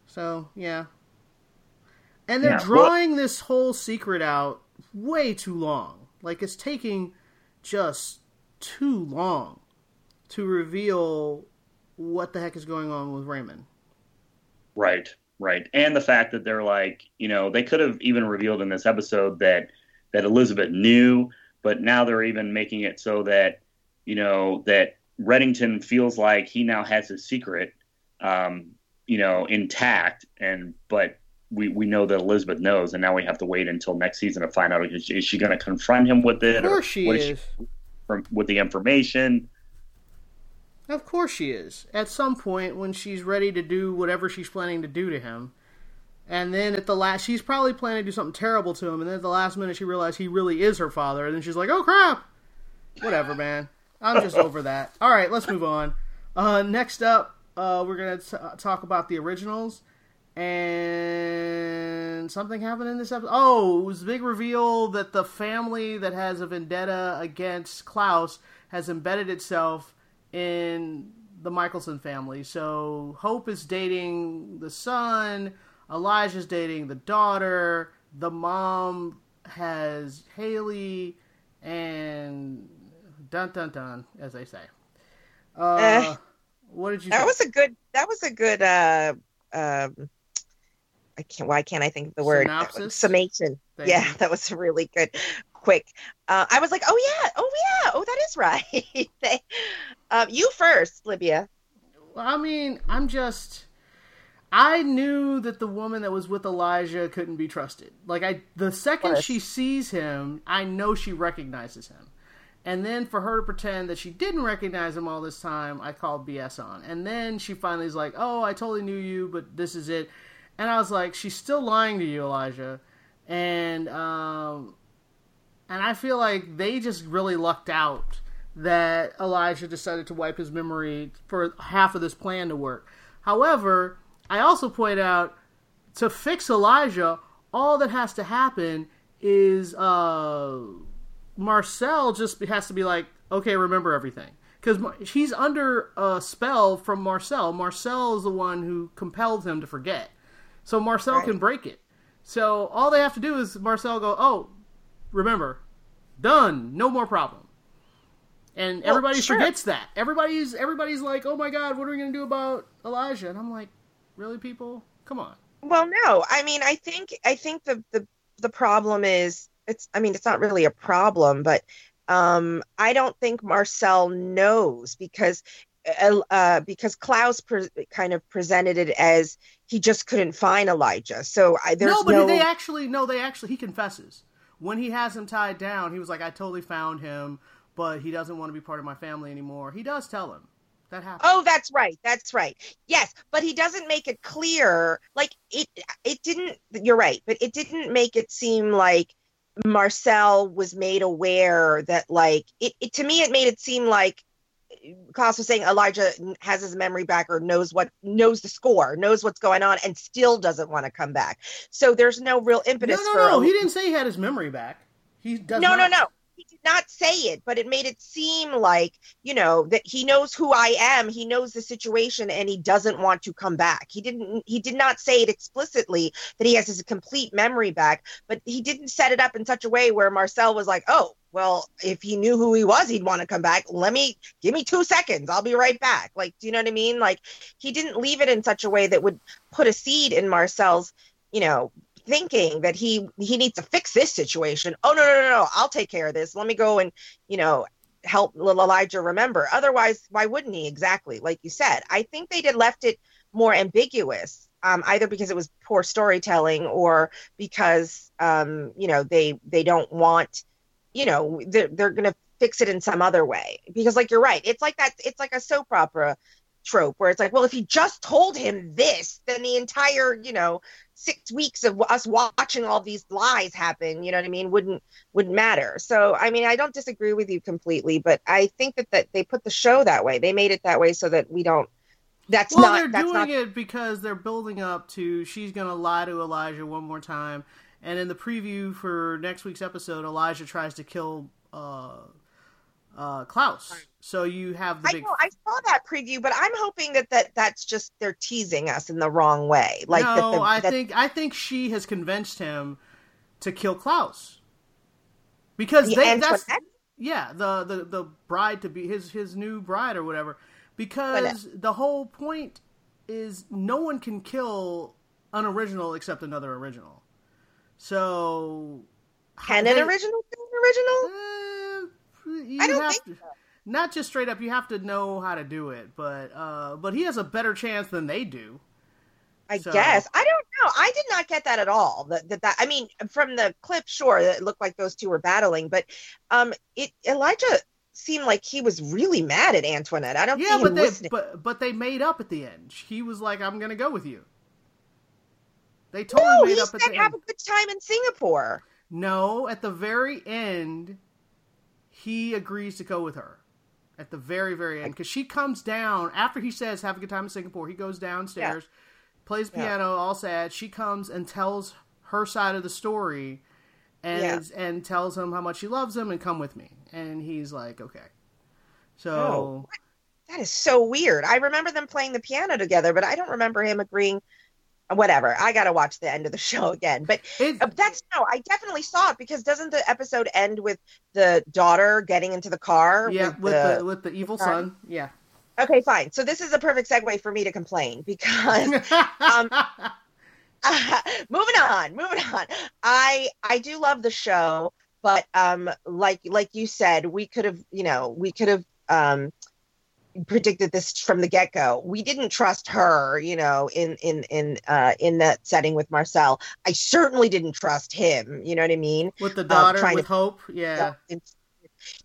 So, yeah. And they're yeah, drawing well, this whole secret out way too long. Like, it's taking just too long to reveal what the heck is going on with Raymond. Right, right. And the fact that they're like, you know, they could have even revealed in this episode that that Elizabeth knew, but now they're even making it so that, you know, that Reddington feels like he now has his secret, um, you know, intact, and but we, we know that Elizabeth knows, and now we have to wait until next season to find out is she, is she going to confront him with it, of course she is, is she, from, with the information. Of course she is. At some point, when she's ready to do whatever she's planning to do to him, and then at the last, she's probably planning to do something terrible to him, and then at the last minute, she realizes he really is her father, and then she's like, "Oh crap!" Whatever, man. I'm just over that. All right, let's move on. Uh, next up, uh, we're gonna talk about the originals, and something happened in this episode. Oh, it was a big reveal that the family that has a vendetta against Klaus has embedded itself in the Mikaelson family. So Hope is dating the son, Elijah's dating the daughter, the mom has Hayley, and dun dun dun, as they say. Uh, Eh. what did you? That think? was a good. That was a good. Uh, um, I can't. Why can't I think of the word? Synopsis? Summation. Thank yeah, you. that was a really good. Quick. Uh, I was like, oh yeah, oh yeah, oh that is right. They- um, you first, Livia. Well, I mean, I'm just. I knew that the woman that was with Elijah couldn't be trusted. Like I, the second she sees him, I know she recognizes him. And then for her to pretend that she didn't recognize him all this time, I called BS on. And then she finally is like, "Oh, I totally knew you, but this is it." And I was like, "She's still lying to you, Elijah." And um, and I feel like they just really lucked out that Elijah decided to wipe his memory for half of this plan to work. However, I also point out to fix Elijah, all that has to happen is uh, Marcel just has to be like, okay, remember everything. Because he's under a spell from Marcel. Marcel is the one who compelled him to forget. So Marcel Right. can break it. So all they have to do is Marcel go, oh, remember, done, no more problem. And Well, everybody sure. forgets that. Everybody's everybody's like, oh my god, what are we gonna do about Elijah? And I'm like, really, people? Come on. Well, no. I mean, I think I think the the the problem is it's. I mean, it's not really a problem, but um, I don't think Marcel knows because uh, uh, because Klaus pre- kind of presented it as he just couldn't find Elijah. So I, there's no, but no. they actually no, they actually he confesses when he has him tied down. He was like, I totally found him, but he doesn't want to be part of my family anymore. He does tell him that happened. Oh, that's right. That's right. Yes, but he doesn't make it clear. Like it, it didn't. You're right, but it didn't make it seem like Marcel was made aware that, like, it. it to me, it made it seem like Klaus was saying Elijah has his memory back or knows what knows the score, knows what's going on, and still doesn't want to come back. So there's no real no, impetus no, for. no. He didn't say he had his memory back. He does no, not. no, no. He did not say it, but it made it seem like, you know, that he knows who I am, he knows the situation, and he doesn't want to come back. He didn't he did not say it explicitly that he has his complete memory back, but he didn't set it up in such a way where Marcel was like, Oh, well, if he knew who he was, he'd want to come back. Let me give me two seconds. I'll be right back. Like, do you know what I mean? Like he didn't leave it in such a way that would put a seed in Marcel's, you know, thinking that he he needs to fix this situation. Oh no no no no! I'll take care of this. Let me go and you know help little Elijah remember. Otherwise, why wouldn't he? Exactly like you said. I think they did left it more ambiguous, um, either because it was poor storytelling or because um, you know they they don't want you know they're they're gonna fix it in some other way because like you're right it's like that it's like a soap opera trope where it's like well if he just told him this then the entire you know six weeks of us watching all these lies happen you know what i mean wouldn't wouldn't matter so i mean i don't disagree with you completely but i think that, that they put the show that way they made it that way so that we don't that's Well, not they're that's doing not it because they're building up to she's going to lie to Elijah one more time. And in the preview for next week's episode, Elijah tries to kill uh, uh, Klaus. So you have the I big. know I saw that preview, but I'm hoping that, that that's just they're teasing us in the wrong way. Like no, that the, I that- think I think she has convinced him to kill Klaus because the they, Antoinette- that's yeah the, the the bride to be his his new bride or whatever because the whole point is no one can kill an original except another original. So can they- an original be an original? Uh, I don't think to, not just straight up. You have to know how to do it, but uh, but he has a better chance than they do. I So- guess I don't know. I did not get that at all. That, that that I mean, from the clip, sure, it looked like those two were battling, but um, it Elijah seemed like he was really mad at Antoinette. I don't Yeah, but they listening. but but they made up at the end. He was like, "I'm gonna go with you." They totally no, made he up at said the have end. a good time in Singapore. No, at the very end, he agrees to go with her. At the very, very end, because she comes down after he says, "Have a good time in Singapore." He goes downstairs, plays Yeah. piano, all sad. She comes and tells her side of the story, and Yeah. is- and tells him how much she loves him and come with me. And he's like, "Okay." So Oh. That is so weird. I remember them playing the piano together, but I don't remember him agreeing. Whatever. I got to watch the end of the show again. But uh, that's no, I definitely saw it because doesn't the episode end with the daughter getting into the car? yeah, with with the- the with the evil Sorry. son, yeah. Okay, fine. So this is a perfect segue for me to complain because Um, moving on, moving on. I I do love the show, but um, like like you said, we could have, you know, we could have um predicted this from the get go. We didn't trust her, you know, in in in uh in that setting with Marcel. I certainly didn't trust him. You know what I mean? with the daughter trying with to- hope, yeah.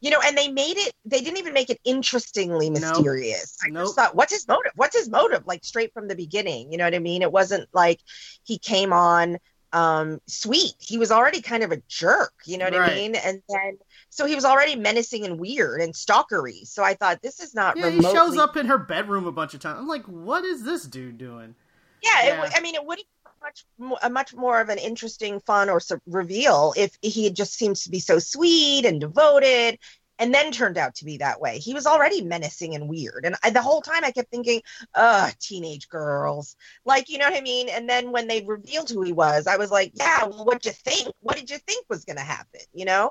You know, and they made it. They didn't even make it interestingly Nope. mysterious. I Nope. just thought, what's his motive? What's his motive? Like straight from the beginning. You know what I mean? It wasn't like he came on um sweet. He was already kind of a jerk. You know what Right. I mean? And then so he was already menacing and weird and stalkery. So I thought this is not Yeah, he shows up in her bedroom a bunch of times. I'm like, what is this dude doing? Yeah, It, Yeah. w- I mean, it would have been much a much more of an interesting, fun, or reveal if he just seems to be so sweet and devoted, and then turned out to be that way. He was already menacing and weird, and I, the whole time I kept thinking, "Ugh, teenage girls," like you know what I mean. And then when they revealed who he was, I was like, "Yeah, well, what'd you think? What did you think was going to happen?" You know.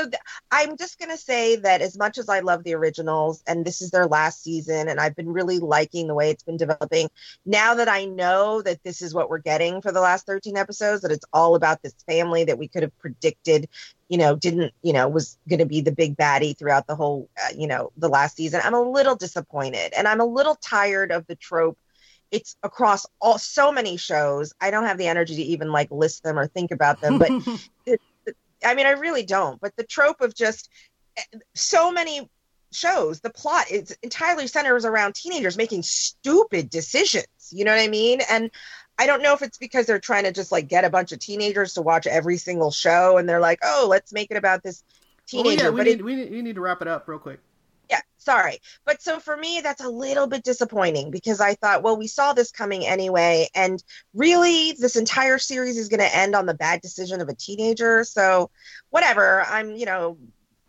So th- I'm just going to say that as much as I love the originals, and this is their last season, and I've been really liking the way it's been developing now that I know that this is what we're getting for the last 13 episodes, that it's all about this family that we could have predicted, you know, didn't, you know, was going to be the big baddie throughout the whole, uh, you know, the last season. I'm a little disappointed and I'm a little tired of the trope. It's across all so many shows. I don't have the energy to even like list them or think about them, but I mean, I really don't. But the trope of just so many shows, the plot is entirely centers around teenagers making stupid decisions. You know what I mean? And I don't know if it's because they're trying to just like get a bunch of teenagers to watch every single show, and they're like, oh, let's make it about this Well, teenager. yeah, we but need, it, we need we need to wrap it up real quick. Sorry. But so for me, that's a little bit disappointing because I thought, well, we saw this coming anyway. And really, this entire series is going to end on the bad decision of a teenager. So whatever. I'm, you know,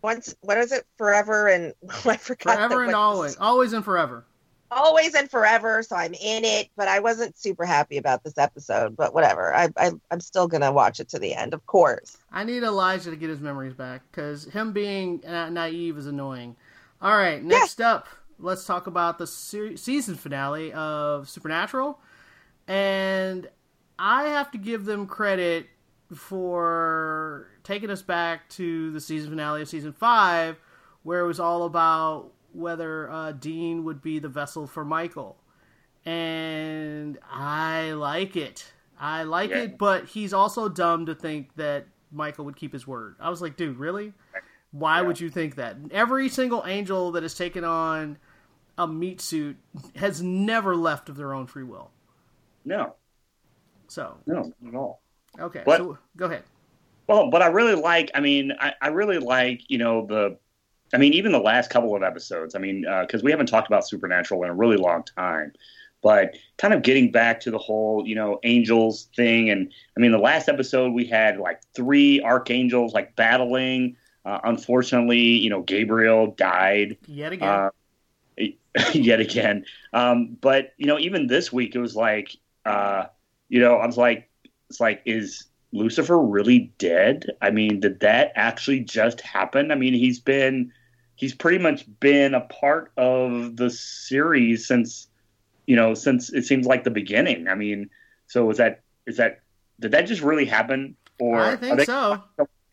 once, what is it? Forever and oh, I forgot. Forever and always, always and forever. Always and forever. So I'm in it, but I wasn't super happy about this episode. But whatever. I, I, I'm still going to watch it to the end, of course. I need Elijah to get his memories back because him being naive is annoying. All right, next up, let's talk about the se- season finale of Supernatural, and I have to give them credit for taking us back to the season finale of season five, where it was all about whether uh, Dean would be the vessel for Michael, and I like it. I like Yeah. it, but he's also dumb to think that Michael would keep his word. I was like, dude, really? Why Yeah. would you think that? Every single angel that has taken on a meat suit has never left of their own free will. No, So, no, not at all. okay, What? so go ahead. Well, but I really like. I mean, I, I really like. You know the. I mean, even the last couple of episodes. I mean, uh, because we haven't talked about Supernatural in a really long time, but kind of getting back to the whole, you know, angels thing. And I mean, the last episode we had like three archangels like battling. Uh, unfortunately, you know, Gabriel died Yet again. uh, yet again. Um, but you know, even this week, it was like, uh, you know, I was like, it's like, is Lucifer really dead? I mean, did that actually just happen? I mean, he's been, he's pretty much been a part of the series since, you know, since it seems like the beginning. I mean, so is that, is that, did that just really happen? Or I think so.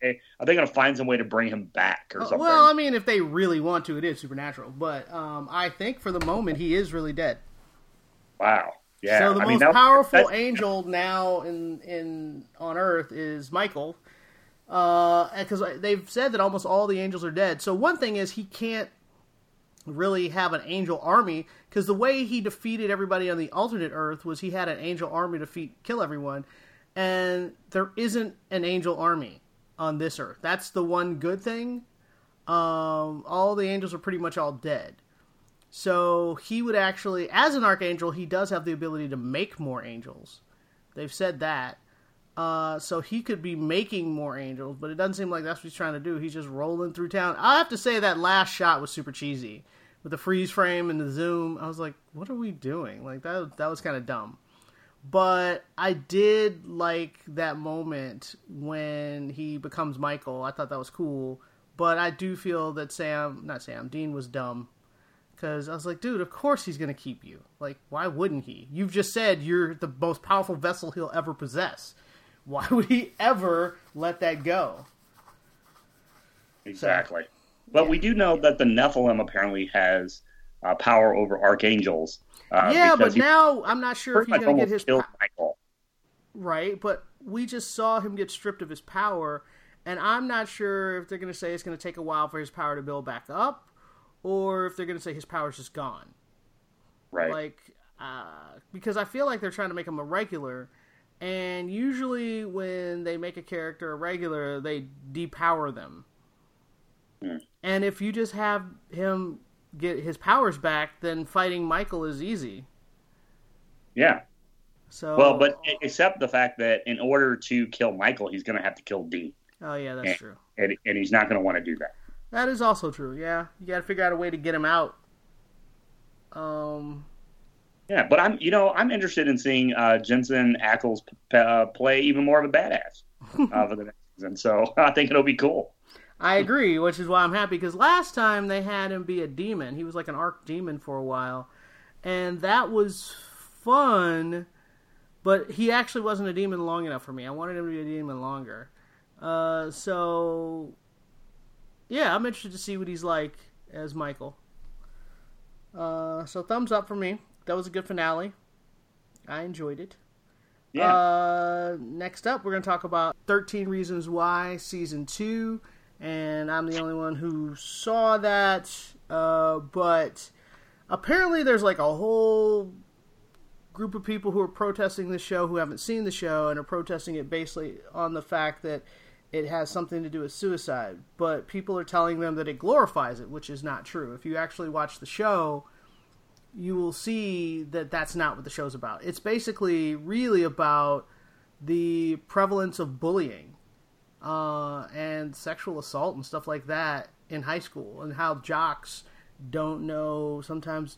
Are they going to find some way to bring him back or Uh, something? well, I mean, if they really want to, it is supernatural. But um, I think for the moment, he is really dead. wow. Yeah. so the I most mean, that- powerful that's- angel now in in on Earth is Michael. because they've said that almost all the angels are dead. So one thing is he can't really have an angel army because the way he defeated everybody on the alternate Earth was he had an angel army to defeat, kill everyone, and there isn't an angel army on this Earth. That's the one good thing. Um, all the angels are pretty much all dead. So he would actually, as an archangel, he does have the ability to make more angels. They've said that. Uh, so he could be making more angels, but it doesn't seem like that's what he's trying to do. He's just rolling through town. I have to say that last shot was super cheesy with the freeze frame and the zoom. I was like, "What are we doing?" Like that. That was kind of dumb. But I did like that moment when he becomes Michael. I thought that was cool. But I do feel that Sam, not Sam, Dean was dumb because I was like, dude, of course he's gonna keep you. Like, why wouldn't he? You've just said you're the most powerful vessel he'll ever possess. Why would he ever let that go? Exactly. But we do know that the Nephilim apparently has uh, power over archangels. Uh, yeah, but now I'm not sure if he's gonna get his po- Michael. right. But we just saw him get stripped of his power, and I'm not sure if they're gonna say it's gonna take a while for his power to build back up, or if they're gonna say his power's just gone. Right. like uh, because I feel like they're trying to make him a regular, and usually when they make a character a regular, they depower them. Hmm. And if you just have him get his powers back, then fighting Michael is easy. yeah. So Well, but except the fact that in order to kill Michael, he's going to have to kill Dean, oh yeah, that's Yeah. true. and, and he's not going to want to do that. That is also true. Yeah, you got to figure out a way to get him out. Um, Yeah, but I'm, you know, I'm interested in seeing uh, Jensen Ackles p- uh, play even more of a badass uh, for the next season. So I think it'll be cool. I agree, which is why I'm happy because last time they had him be a demon. He was like an arc demon for a while, and that was fun. But he actually wasn't a demon long enough for me. I wanted him to be a demon longer. Uh, so yeah, I'm interested to see what he's like as Michael. Uh, so thumbs up for me. That was a good finale. I enjoyed it. Yeah. Uh, next up, we're going to talk about 13 Reasons Why Season 2. And I'm the only one who saw that. Uh, but apparently, there's like a whole group of people who are protesting the show who haven't seen the show and are protesting it basically on the fact that it has something to do with suicide. But people are telling them that it glorifies it, which is not true. If you actually watch the show, you will see that that's not what the show's about. It's basically really about the prevalence of bullying uh, and sexual assault and stuff like that in high school, and how jocks don't know sometimes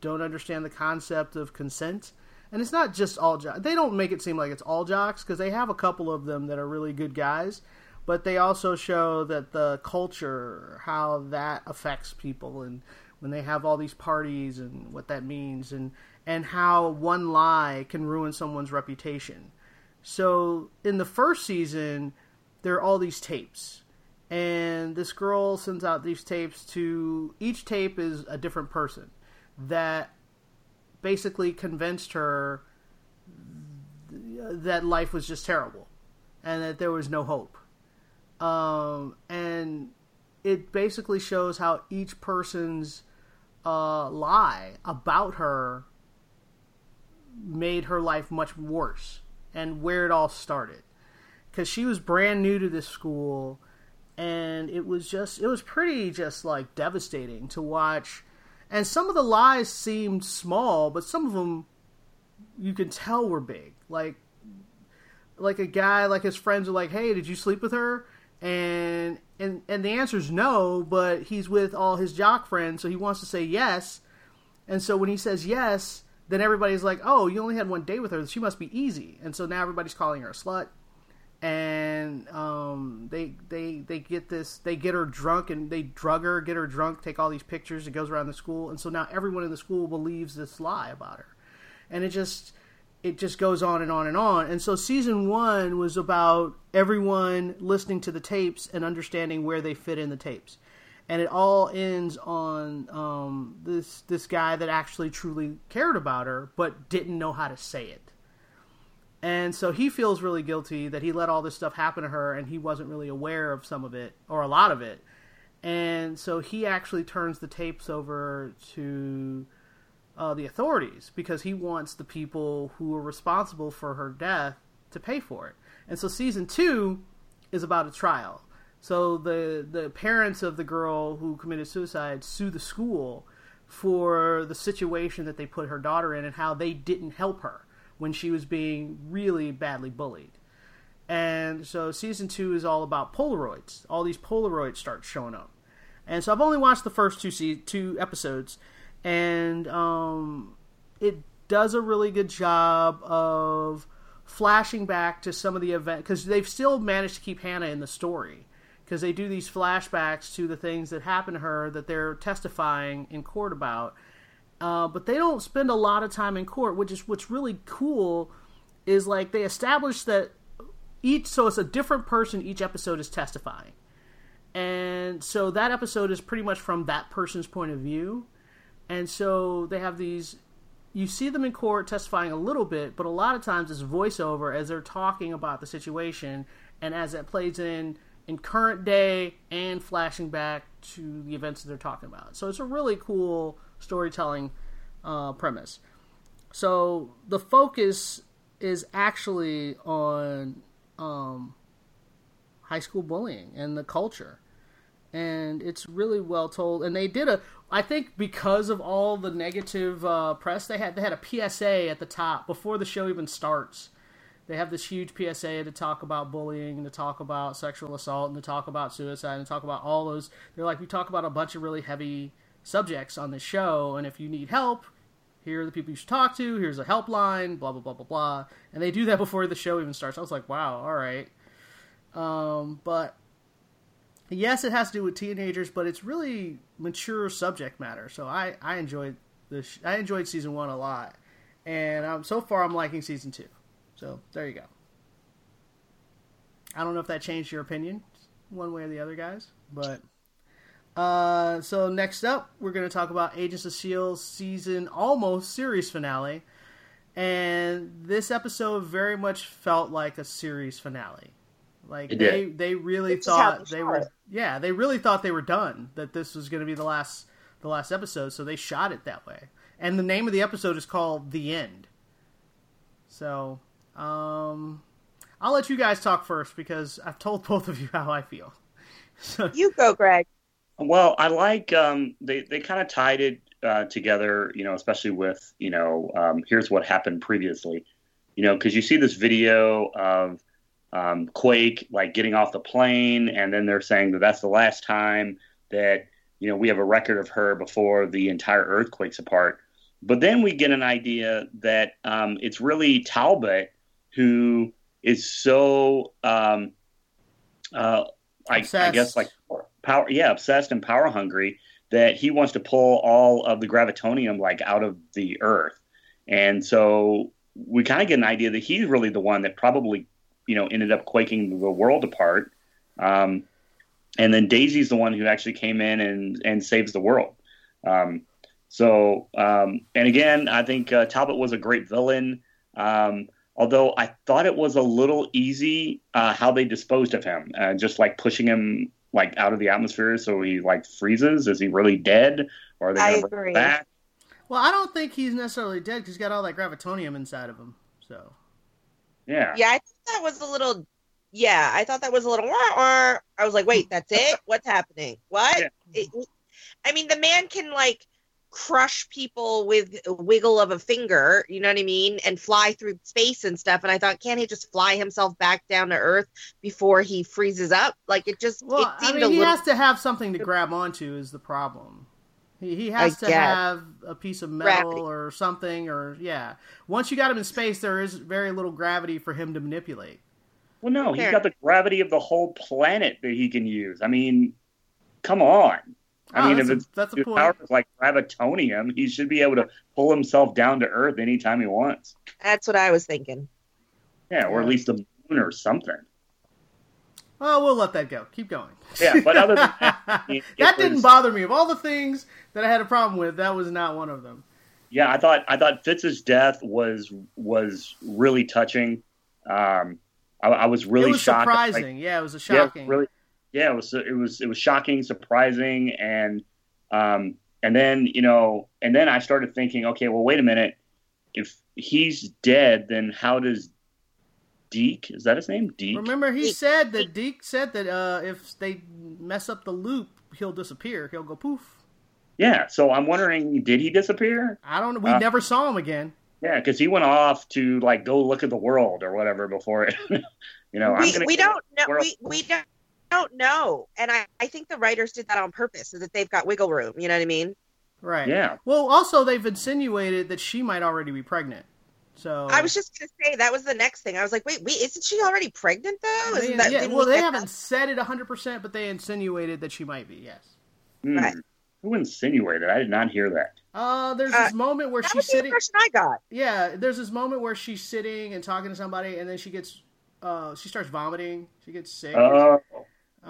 don't understand the concept of consent. And it's not just all jocks. They don't make it seem like it's all jocks because they have a couple of them that are really good guys, but they also show that the culture, how that affects people, and when they have all these parties and what that means, and and how one lie can ruin someone's reputation. So in the first season, there are all these tapes, and this girl sends out these tapes to each tape is a different person that basically convinced her that life was just terrible and that there was no hope. Um, and it basically shows how each person's uh, lie about her made her life much worse and where it all started. Because she was brand new to this school, and it was just, it was pretty just like devastating to watch. And some of the lies seemed small, but some of them you can tell were big. Like, like a guy, like his friends are like, "Hey, did you sleep with her?" And and and the answer is no, but he's with all his jock friends, so he wants to say yes. And so when he says yes, then everybody's like, "Oh, you only had one date with her; she must be easy." And so now everybody's calling her a slut. And um, they they they get this, they get her drunk, and they drug her, get her drunk, take all these pictures. It goes around the school, and so now everyone in the school believes this lie about her, and it just it just goes on and on and on. And so season one was about everyone listening to the tapes and understanding where they fit in the tapes. And it all ends on um, this this guy that actually truly cared about her, but didn't know how to say it. And so he feels really guilty that he let all this stuff happen to her and he wasn't really aware of some of it or a lot of it. And so he actually turns the tapes over to uh, the authorities because he wants the people who are responsible for her death to pay for it. And so season two is about a trial. So the the parents of the girl who committed suicide sue the school for the situation that they put her daughter in and how they didn't help her when she was being really badly bullied. And so season two is all about Polaroids. All these Polaroids start showing up. And so I've only watched the first two se- two episodes, and um, it does a really good job of flashing back to some of the event because they've still managed to keep Hannah in the story because they do these flashbacks to the things that happened to her that they're testifying in court about. Uh, but they don't spend a lot of time in court, which is what's really cool. Is like they establish that each so it's a different person each episode is testifying, and so that episode is pretty much from that person's point of view, and so they have these. You see them in court testifying a little bit, but a lot of times it's voiceover as they're talking about the situation, and as it plays in in current day and flashing back to the events that they're talking about. So it's a really cool storytelling uh, premise. So the focus is actually on um, high school bullying and the culture, and it's really well told. And they did a, I think, because of all the negative uh, press they had, they had a PSA at the top before the show even starts they have this huge PSA to talk about bullying and to talk about sexual assault and to talk about suicide and talk about all those. They're like, we talk about a bunch of really heavy subjects on this show, and if you need help, here are the people you should talk to. Here's a helpline, blah blah blah blah blah. And they do that before the show even starts. I was like, wow, all right. Um, but yes, it has to do with teenagers, but it's really mature subject matter. So I I enjoyed this. I enjoyed season one a lot, and um, so far I'm liking season two. So there you go. I don't know if that changed your opinion one way or the other, guys, but uh, so next up, we're going to talk about Agents of Shield season almost series finale, and this episode very much felt like a series finale. Like It they did. they really It's just how thought they they were it. yeah they really thought they were done that this was going to be the last the last episode, so they shot it that way. And the name of the episode is called The End. So um, I'll let you guys talk first because I've told both of you how I feel. So, You go, Greg. Well, I like um, they they kind of tied it uh, together, you know, especially with you know, um, here's what happened previously, you know, because you see this video of um, Quake like getting off the plane, and then they're saying that that's the last time that you know we have a record of her before the entire earthquake's apart. But then we get an idea that um, it's really Talbot who is so um, uh, I, I guess like power yeah obsessed and power hungry that he wants to pull all of the gravitonium like out of the earth. And so we kind of get an idea that he's really the one that probably you know ended up quaking the world apart. Um, and then daisy's the one who actually came in and and saves the world. Um, so um, and again i think uh, talbot was a great villain. Um, although I thought it was a little easy uh, how they disposed of him, uh, just like pushing him like out of the atmosphere so he like freezes. Is he really dead, or are they I gonna bring agree. him back? well, I don't think he's necessarily dead because he's got all that gravitonium inside of him. So, Yeah, Yeah, I thought that was a little. Yeah, I thought that was a little. Wah, wah. I was like, wait, that's it? What's happening? What? Yeah. It- I mean, the man can like crush people with a wiggle of a finger, you know what I mean, and fly through space and stuff. And I thought, can't he just fly himself back down to Earth before he freezes up? Like it just well, it I mean, a he little. has to have something to grab onto is the problem. He, he has I to guess. have a piece of metal Gravity. or something, or yeah. Once you got him in space, there is very little gravity for him to manipulate. Well, no, he's got the gravity of the whole planet that he can use. I mean, come on. I Oh, mean, that's if a- it's that's a his point. power is like gravitonium, he should be able to pull himself down to Earth anytime he wants. That's what I was thinking. Yeah, or at least the moon or something. Well, we'll let that go. Keep going. Yeah, but other than that, it that didn't bother me. Of all the things that I had a problem with, that was not one of them. Yeah, I thought I thought Fitz's death was was really touching. Um, I, I was really it was shocked. like, surprising. yeah, it was a yeah, shocking. really, yeah, it was it was it was shocking, surprising, and um, and then you know, and then I started thinking, okay, well, wait a minute, if he's dead, then how does Deke? Is that his name? Deke? Remember, he Deke- said that Deke said that uh, if they mess up the loop, he'll disappear. He'll go poof. Yeah. So I'm wondering, did he disappear? I don't. We Uh, never saw him again. Yeah, because he went off to like go look at the world or whatever before it. you know, I'm we, gonna we don't know we, we don't, don't know and I, I think the writers did that on purpose so that they've got wiggle room you know what i mean Right. Yeah. Well, also they've insinuated that she might already be pregnant. So i was just going to say that was the next thing i was like wait wait isn't she already pregnant though They- isn't that yeah, well, we they haven't that? said it 100%, but they insinuated that she might be, yes. Hmm. Right. Who insinuated? I did not hear that. Uh, there's Uh, this moment where she's was the sitting. impression i got Yeah, there's this moment where she's sitting and talking to somebody, and then she gets, uh, she starts vomiting. She gets sick. Oh,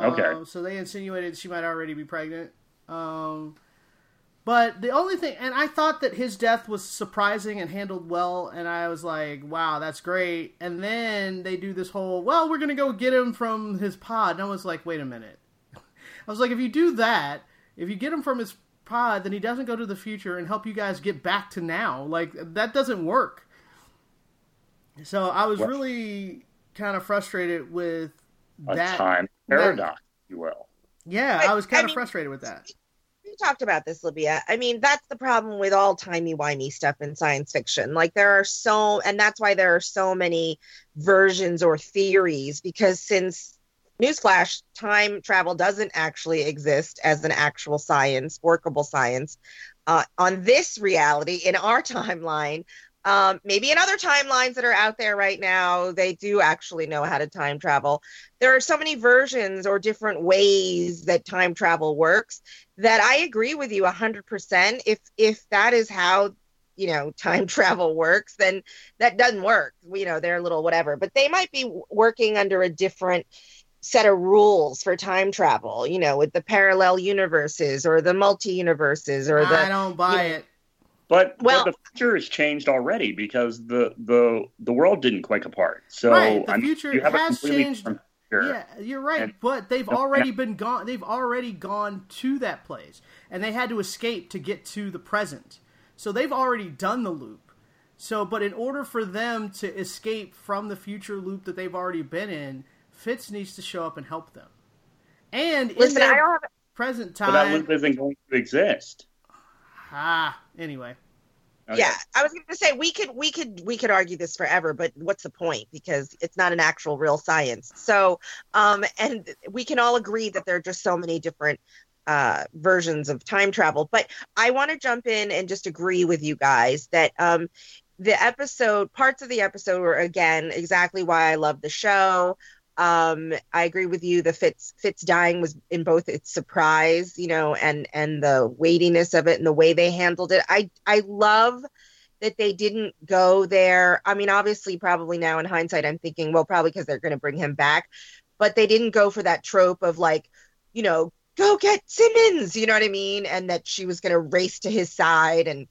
okay. Um, so they insinuated she might already be pregnant. Um, but the only thing, and I thought that his death was surprising and handled well, and I was like, wow, that's great. And then they do this whole, well, we're going to go get him from his pod. And I was like, wait a minute. I was like, if you do that, if you get him from his pod, then he doesn't go to the future and help you guys get back to now. Like, that doesn't work. So I was Well- really kind of frustrated with a that. time paradox, if you will. Yeah, But, I was kind I of mean- frustrated with that. we talked about this, Livia. I mean, that's the problem with all timey wimey stuff in science fiction. Like there are so, and that's why there are so many versions or theories. Because since newsflash, time travel doesn't actually exist as an actual science, workable science. Uh, on this reality, in our timeline, um, maybe in other timelines that are out there right now, they do actually know how to time travel. There are so many versions or different ways that time travel works that I agree with you 100%. If if that is how you know time travel works, then that doesn't work. You know, they're a little whatever, but they might be working under a different set of rules for time travel. You know, with the parallel universes or the multi universes or the I don't buy you know, it. But, Well- but the future has changed already because the the the world didn't quake apart. So right, the I mean, future you have a has changed. different future. Yeah, you're right, And- but they've No, already yeah. been gone. They've already gone to that place, and they had to escape to get to the present. So they've already done the loop. So, but in order for them to escape from the future loop that they've already been in, Fitz needs to show up and help them. And in listen. their I don't have present But that loop isn't going to exist. Ah, anyway, Okay. Yeah, I was going to say we could we could we could argue this forever, but what's the point? Because it's not an actual real science. So, um, and we can all agree that there are just so many different uh, versions of time travel. But I want to jump in and just agree with you guys that um, the episode parts of the episode were again exactly why I love the show. Um, I agree with you. The Fitz Fitz dying was in both its surprise, you know, and and the weightiness of it and the way they handled it. I I love that they didn't go there. I mean, obviously, probably now in hindsight, I'm thinking, well, probably because they're going to bring him back, but they didn't go for that trope of like, you know, go get Simmons, you know what I mean, and that she was going to race to his side and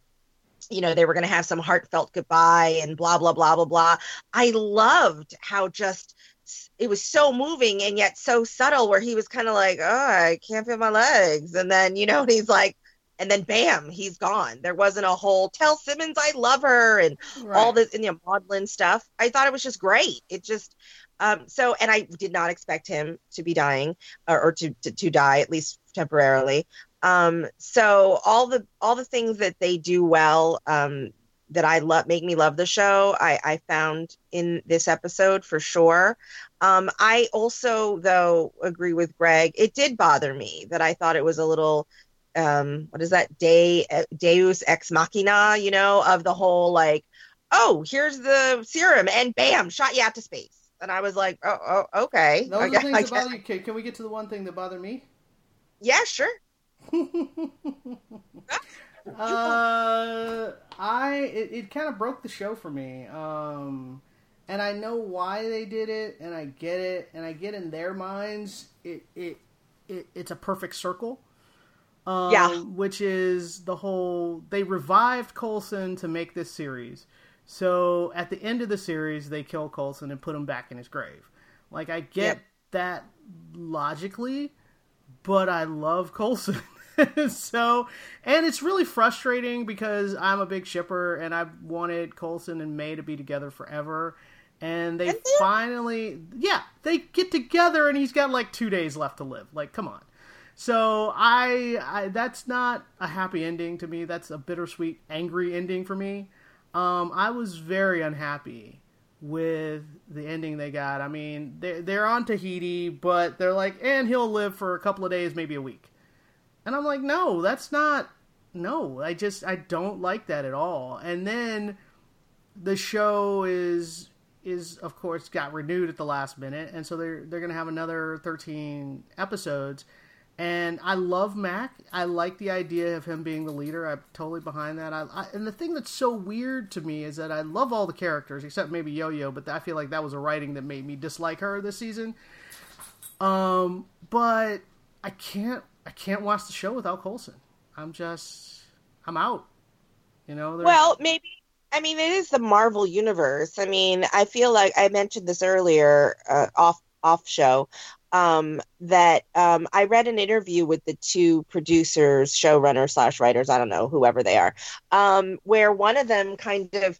you know they were going to have some heartfelt goodbye and blah blah blah blah blah i loved how just it was so moving and yet so subtle where he was kind of like oh i can't feel my legs. And then you know he's like and then bam he's gone. There wasn't a whole tell simmons i love her and all this and you know maudlin stuff. I thought it was just great. It just um so and i did not expect him to be dying or, or to, to to die at least temporarily. Um so all the all the things that they do well um that I love make me love the show. I, I found in this episode for sure. Um, I also though agree with Greg. It did bother me that I thought it was a little um, what is that De Deus ex machina, you know, of the whole like, oh, here's the serum and bam, shot you out to space. And I was like, oh, oh okay. Those things that bother you. Can we get to the one thing that bothered me? Yeah, sure. Uh, I it, it kind of broke the show for me. Um, and I know why they did it, and I get it, and I get in their minds it it, it it's a perfect circle. Um, Yeah. which is the whole they revived Coulson to make this series. So at the end of the series, they kill Coulson and put him back in his grave. Like I get Yep. that logically, but I love Coulson. so, and it's really frustrating because I'm a big shipper and I wanted Coulson and May to be together forever. And they And they- finally, yeah, they get together and he's got like two days left to live. Like, come on. So I, I that's not a happy ending to me. That's a bittersweet, angry ending for me. Um, I was very unhappy with the ending they got. I mean, they're, they're on Tahiti, but they're like, and he'll live for a couple of days, maybe a week. And I'm like, no, that's not. No, I just I don't like that at all. And then the show is is of course got renewed at the last minute, and so they're they're gonna have another 13 episodes. And I love Mac. I like the idea of him being the leader. I'm totally behind that. I, I, and the thing that's so weird to me is that I love all the characters except maybe Yo Yo, but I feel like that was a writing that made me dislike her this season. Um, but I can't I can't watch the show without Coulson. I'm just I'm out. You know. there's- Well, maybe. I mean, it is the Marvel universe. I mean, I feel like I mentioned this earlier uh, off off show um, that um, I read an interview with the two producers, showrunners slash writers. I don't know whoever they are, um, where one of them kind of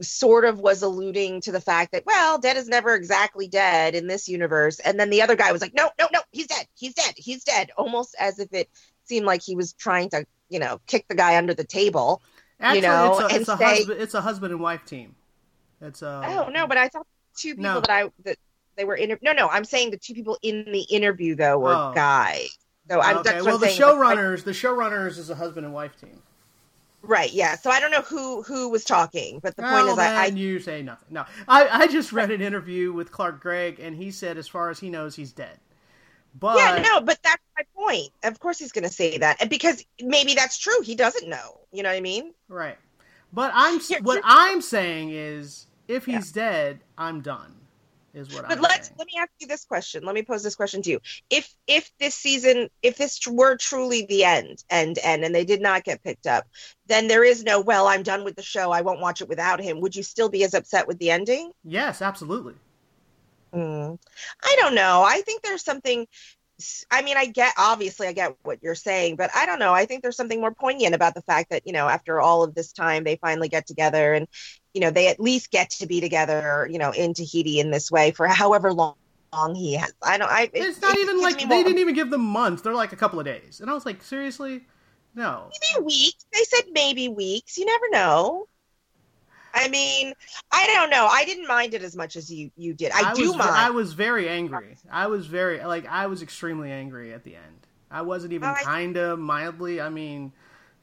sort of was alluding to the fact that well dead is never exactly dead in this universe and then the other guy was like no no no he's dead he's dead he's dead almost as if it seemed like he was trying to you know kick the guy under the table Actually, know, it's a, and it's a say- husband it's a husband and wife team. It's a Oh no, but I thought two people No. that I that they were inter- no no I'm saying the two people in the interview though were Oh. guys. So I'm okay. Well, I'm the saying, like, showrunners the showrunners is a husband and wife team. Right? Yeah. So I don't know who who was talking, but the point well, is I, I then you say nothing. No, I, I just read an interview with Clark Gregg, and he said, as far as he knows, he's dead. But yeah no, but that's my point. Of course he's going to say that, and because maybe that's true. He doesn't know. You know what I mean? right. But I'm what I'm saying is, if he's dead, I'm done. Is what But I'm let's saying. let me ask you this question. Let me pose this question to you. If if this season, if this were truly the end, and and and they did not get picked up, then there is no well. I'm done with the show. I won't watch it without him. Would you still be as upset with the ending? Yes, absolutely. Mm. I don't know. I think there's something. I mean, I get obviously I get what you're saying, but I don't know. I think there's something more poignant about the fact that you know after all of this time they finally get together and you know they at least get to be together you know in Tahiti in this way for however long, long he has. I don't. I. it- It's not it even gives like they more- didn't even give them months. They're like a couple of days, and I was like, seriously, no. maybe weeks. They said maybe weeks. You never know. I mean, I don't know. I didn't mind it as much as you you did. I, do was, mind. I was very angry. I was very like I was extremely angry at the end. I wasn't even Oh, kinda mildly. I mean,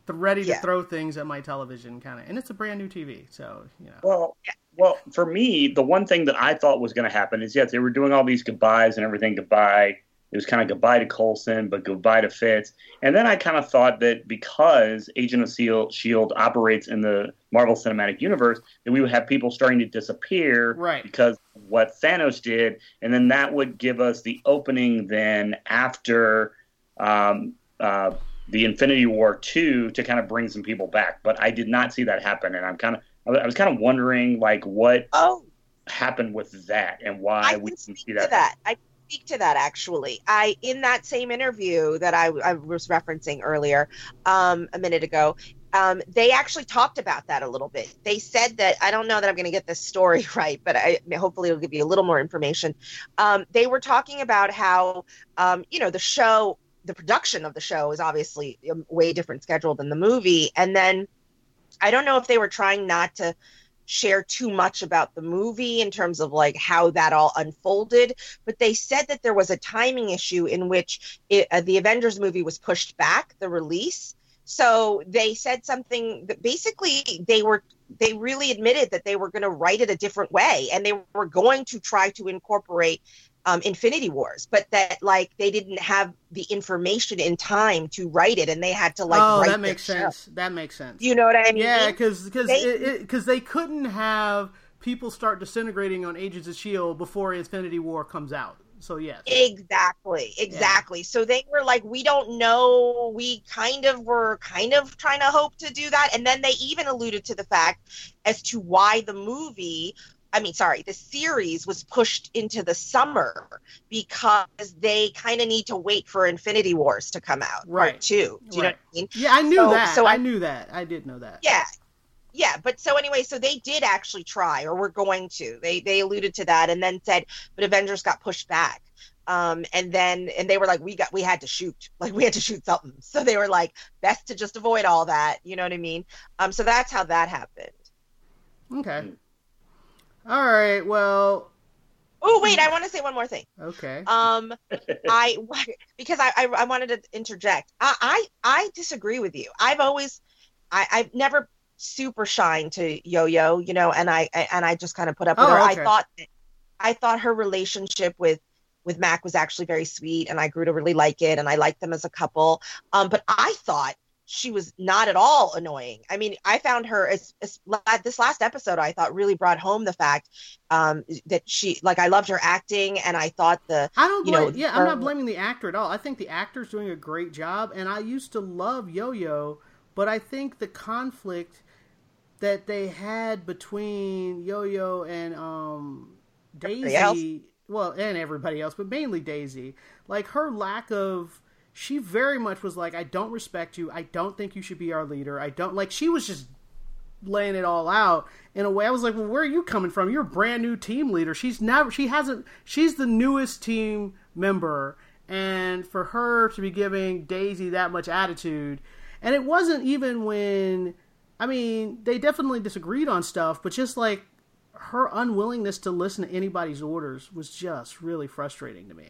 ready to Yeah. throw things at my television kind of, and it's a brand new TV, so you know. Well, well, for me, the one thing that I thought was going to happen is yes, they were doing all these goodbyes and everything. Goodbye. It was kind of goodbye to Coulson, but goodbye to Fitz. And then I kind of thought that because Agent of Seal, Shield operates in the Marvel Cinematic Universe, that we would have people starting to disappear Right. because of what Thanos did, and then that would give us the opening then after um, uh, the Infinity War two to kind of bring some people back. But I did not see that happen, and I'm kind of I was kind of wondering like what oh, happened with that and why I we didn't speak see to that. that. I speak to that actually. I in that same interview that I, I was referencing earlier, um, a minute ago. Um, they actually talked about that a little bit. They said that I don't know that I'm going to get this story right, but I hopefully it'll give you a little more information. Um, they were talking about how um, you know the show, the production of the show is obviously a way different schedule than the movie, and then I don't know if they were trying not to share too much about the movie in terms of like how that all unfolded but they said that there was a timing issue in which it, uh, the avengers movie was pushed back the release. So they said something that basically they were they really admitted that they were going to write it a different way and they were going to try to incorporate um, Infinity Wars, but that like they didn't have the information in time to write it, and they had to like. oh, that makes sense. That makes sense. You know what I mean? yeah, because because They- because they couldn't have people start disintegrating on Agents of Shield before Infinity War comes out. So yes. Exactly, exactly. So they were like, we don't know. We kind of were kind of trying to hope to do that. And then they even alluded to the fact as to why the movie, I mean, sorry, the series was pushed into the summer because they kind of need to wait for Infinity Wars to come out, Right. part two. Do you know what I mean? Yeah, I knew So- that. so I, I- knew that. I did know that. Yeah. Yeah, but so anyway, so they did actually try, or were going to. They they alluded to that, and then said, but Avengers got pushed back. Um, and then and they were like, we got we had to shoot, like we had to shoot something. So they were like, best to just avoid all that. You know what I mean? Um, so that's how that happened. Okay. All right. Well. Oh wait, I want to say one more thing. Okay. Um, I because I, I I wanted to interject. I I, I disagree with you. I've always I I've never super shined to Yo Yo, you know, and I, I and I just kind of put up with Oh, her. okay. I thought I thought her relationship with with Mac was actually very sweet, and I grew to really like it, and I liked them as a couple. Um, but I thought she was not at all annoying. I mean, I found her as, as this last episode. I thought really brought home the fact um, that she like I loved her acting, and I thought the I don't you blame. know, yeah, I'm not blaming the actor at all. I think the actor's doing a great job, and I used to love Yo-Yo, but I think the conflict that they had between Yo-Yo and um, Daisy, well, and everybody else, but mainly Daisy, like her lack of. She very much was like, I don't respect you. I don't think you should be our leader. I don't like. She was just laying it all out in a way. I was like, well, where are you coming from? You're a brand new team leader. She's never, she hasn't, she's the newest team member. And for her to be giving Daisy that much attitude, and it wasn't even when, I mean, they definitely disagreed on stuff, but just like her unwillingness to listen to anybody's orders was just really frustrating to me.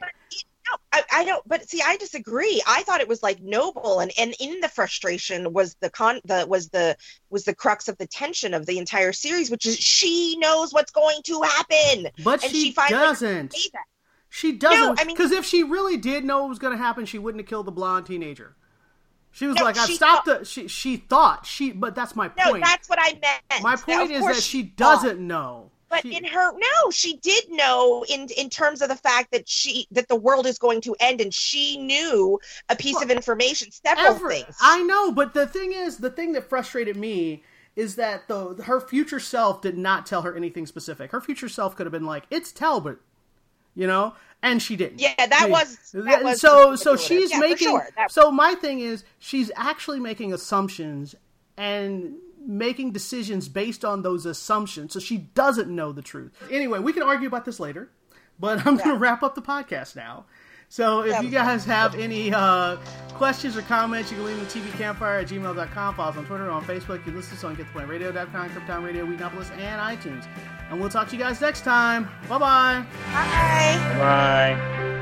No, I, I don't. But see, I disagree. I thought it was like noble, and and in the frustration was the con the was the was the crux of the tension of the entire series, which is she knows what's going to happen, But and she, she finally doesn't. She doesn't. No, I mean- because if she really did know what was going to happen, she wouldn't have killed the blonde teenager. She was No, like, "I've stopped thought- the." She she thought she, but that's my No, point. that's what I meant. my point is that she thought. doesn't know. But She- in her no, she did know in in terms of the fact that she that the world is going to end, and she knew a piece of information, several Every- things. I know, but the thing is, the thing that frustrated me is that the her future self did not tell her anything specific. Her future self could have been like, "It's Talbot," you know, and she didn't. Yeah, that was- that was so. So she's Yeah, making. sure. So my thing is, she's actually making assumptions and making decisions based on those assumptions. So she doesn't know the truth. Anyway, we can argue about this later, but I'm going to wrap up the podcast now. So if you guys have any uh, questions or comments, you can leave them at tvcampfire at gmail.com. Follow us on Twitter, or on Facebook. You listen to us on getthepointradio.com, Krypton Radio, Weeknopolis, and iTunes. And we'll talk to you guys next time. Bye-bye. Bye. Bye.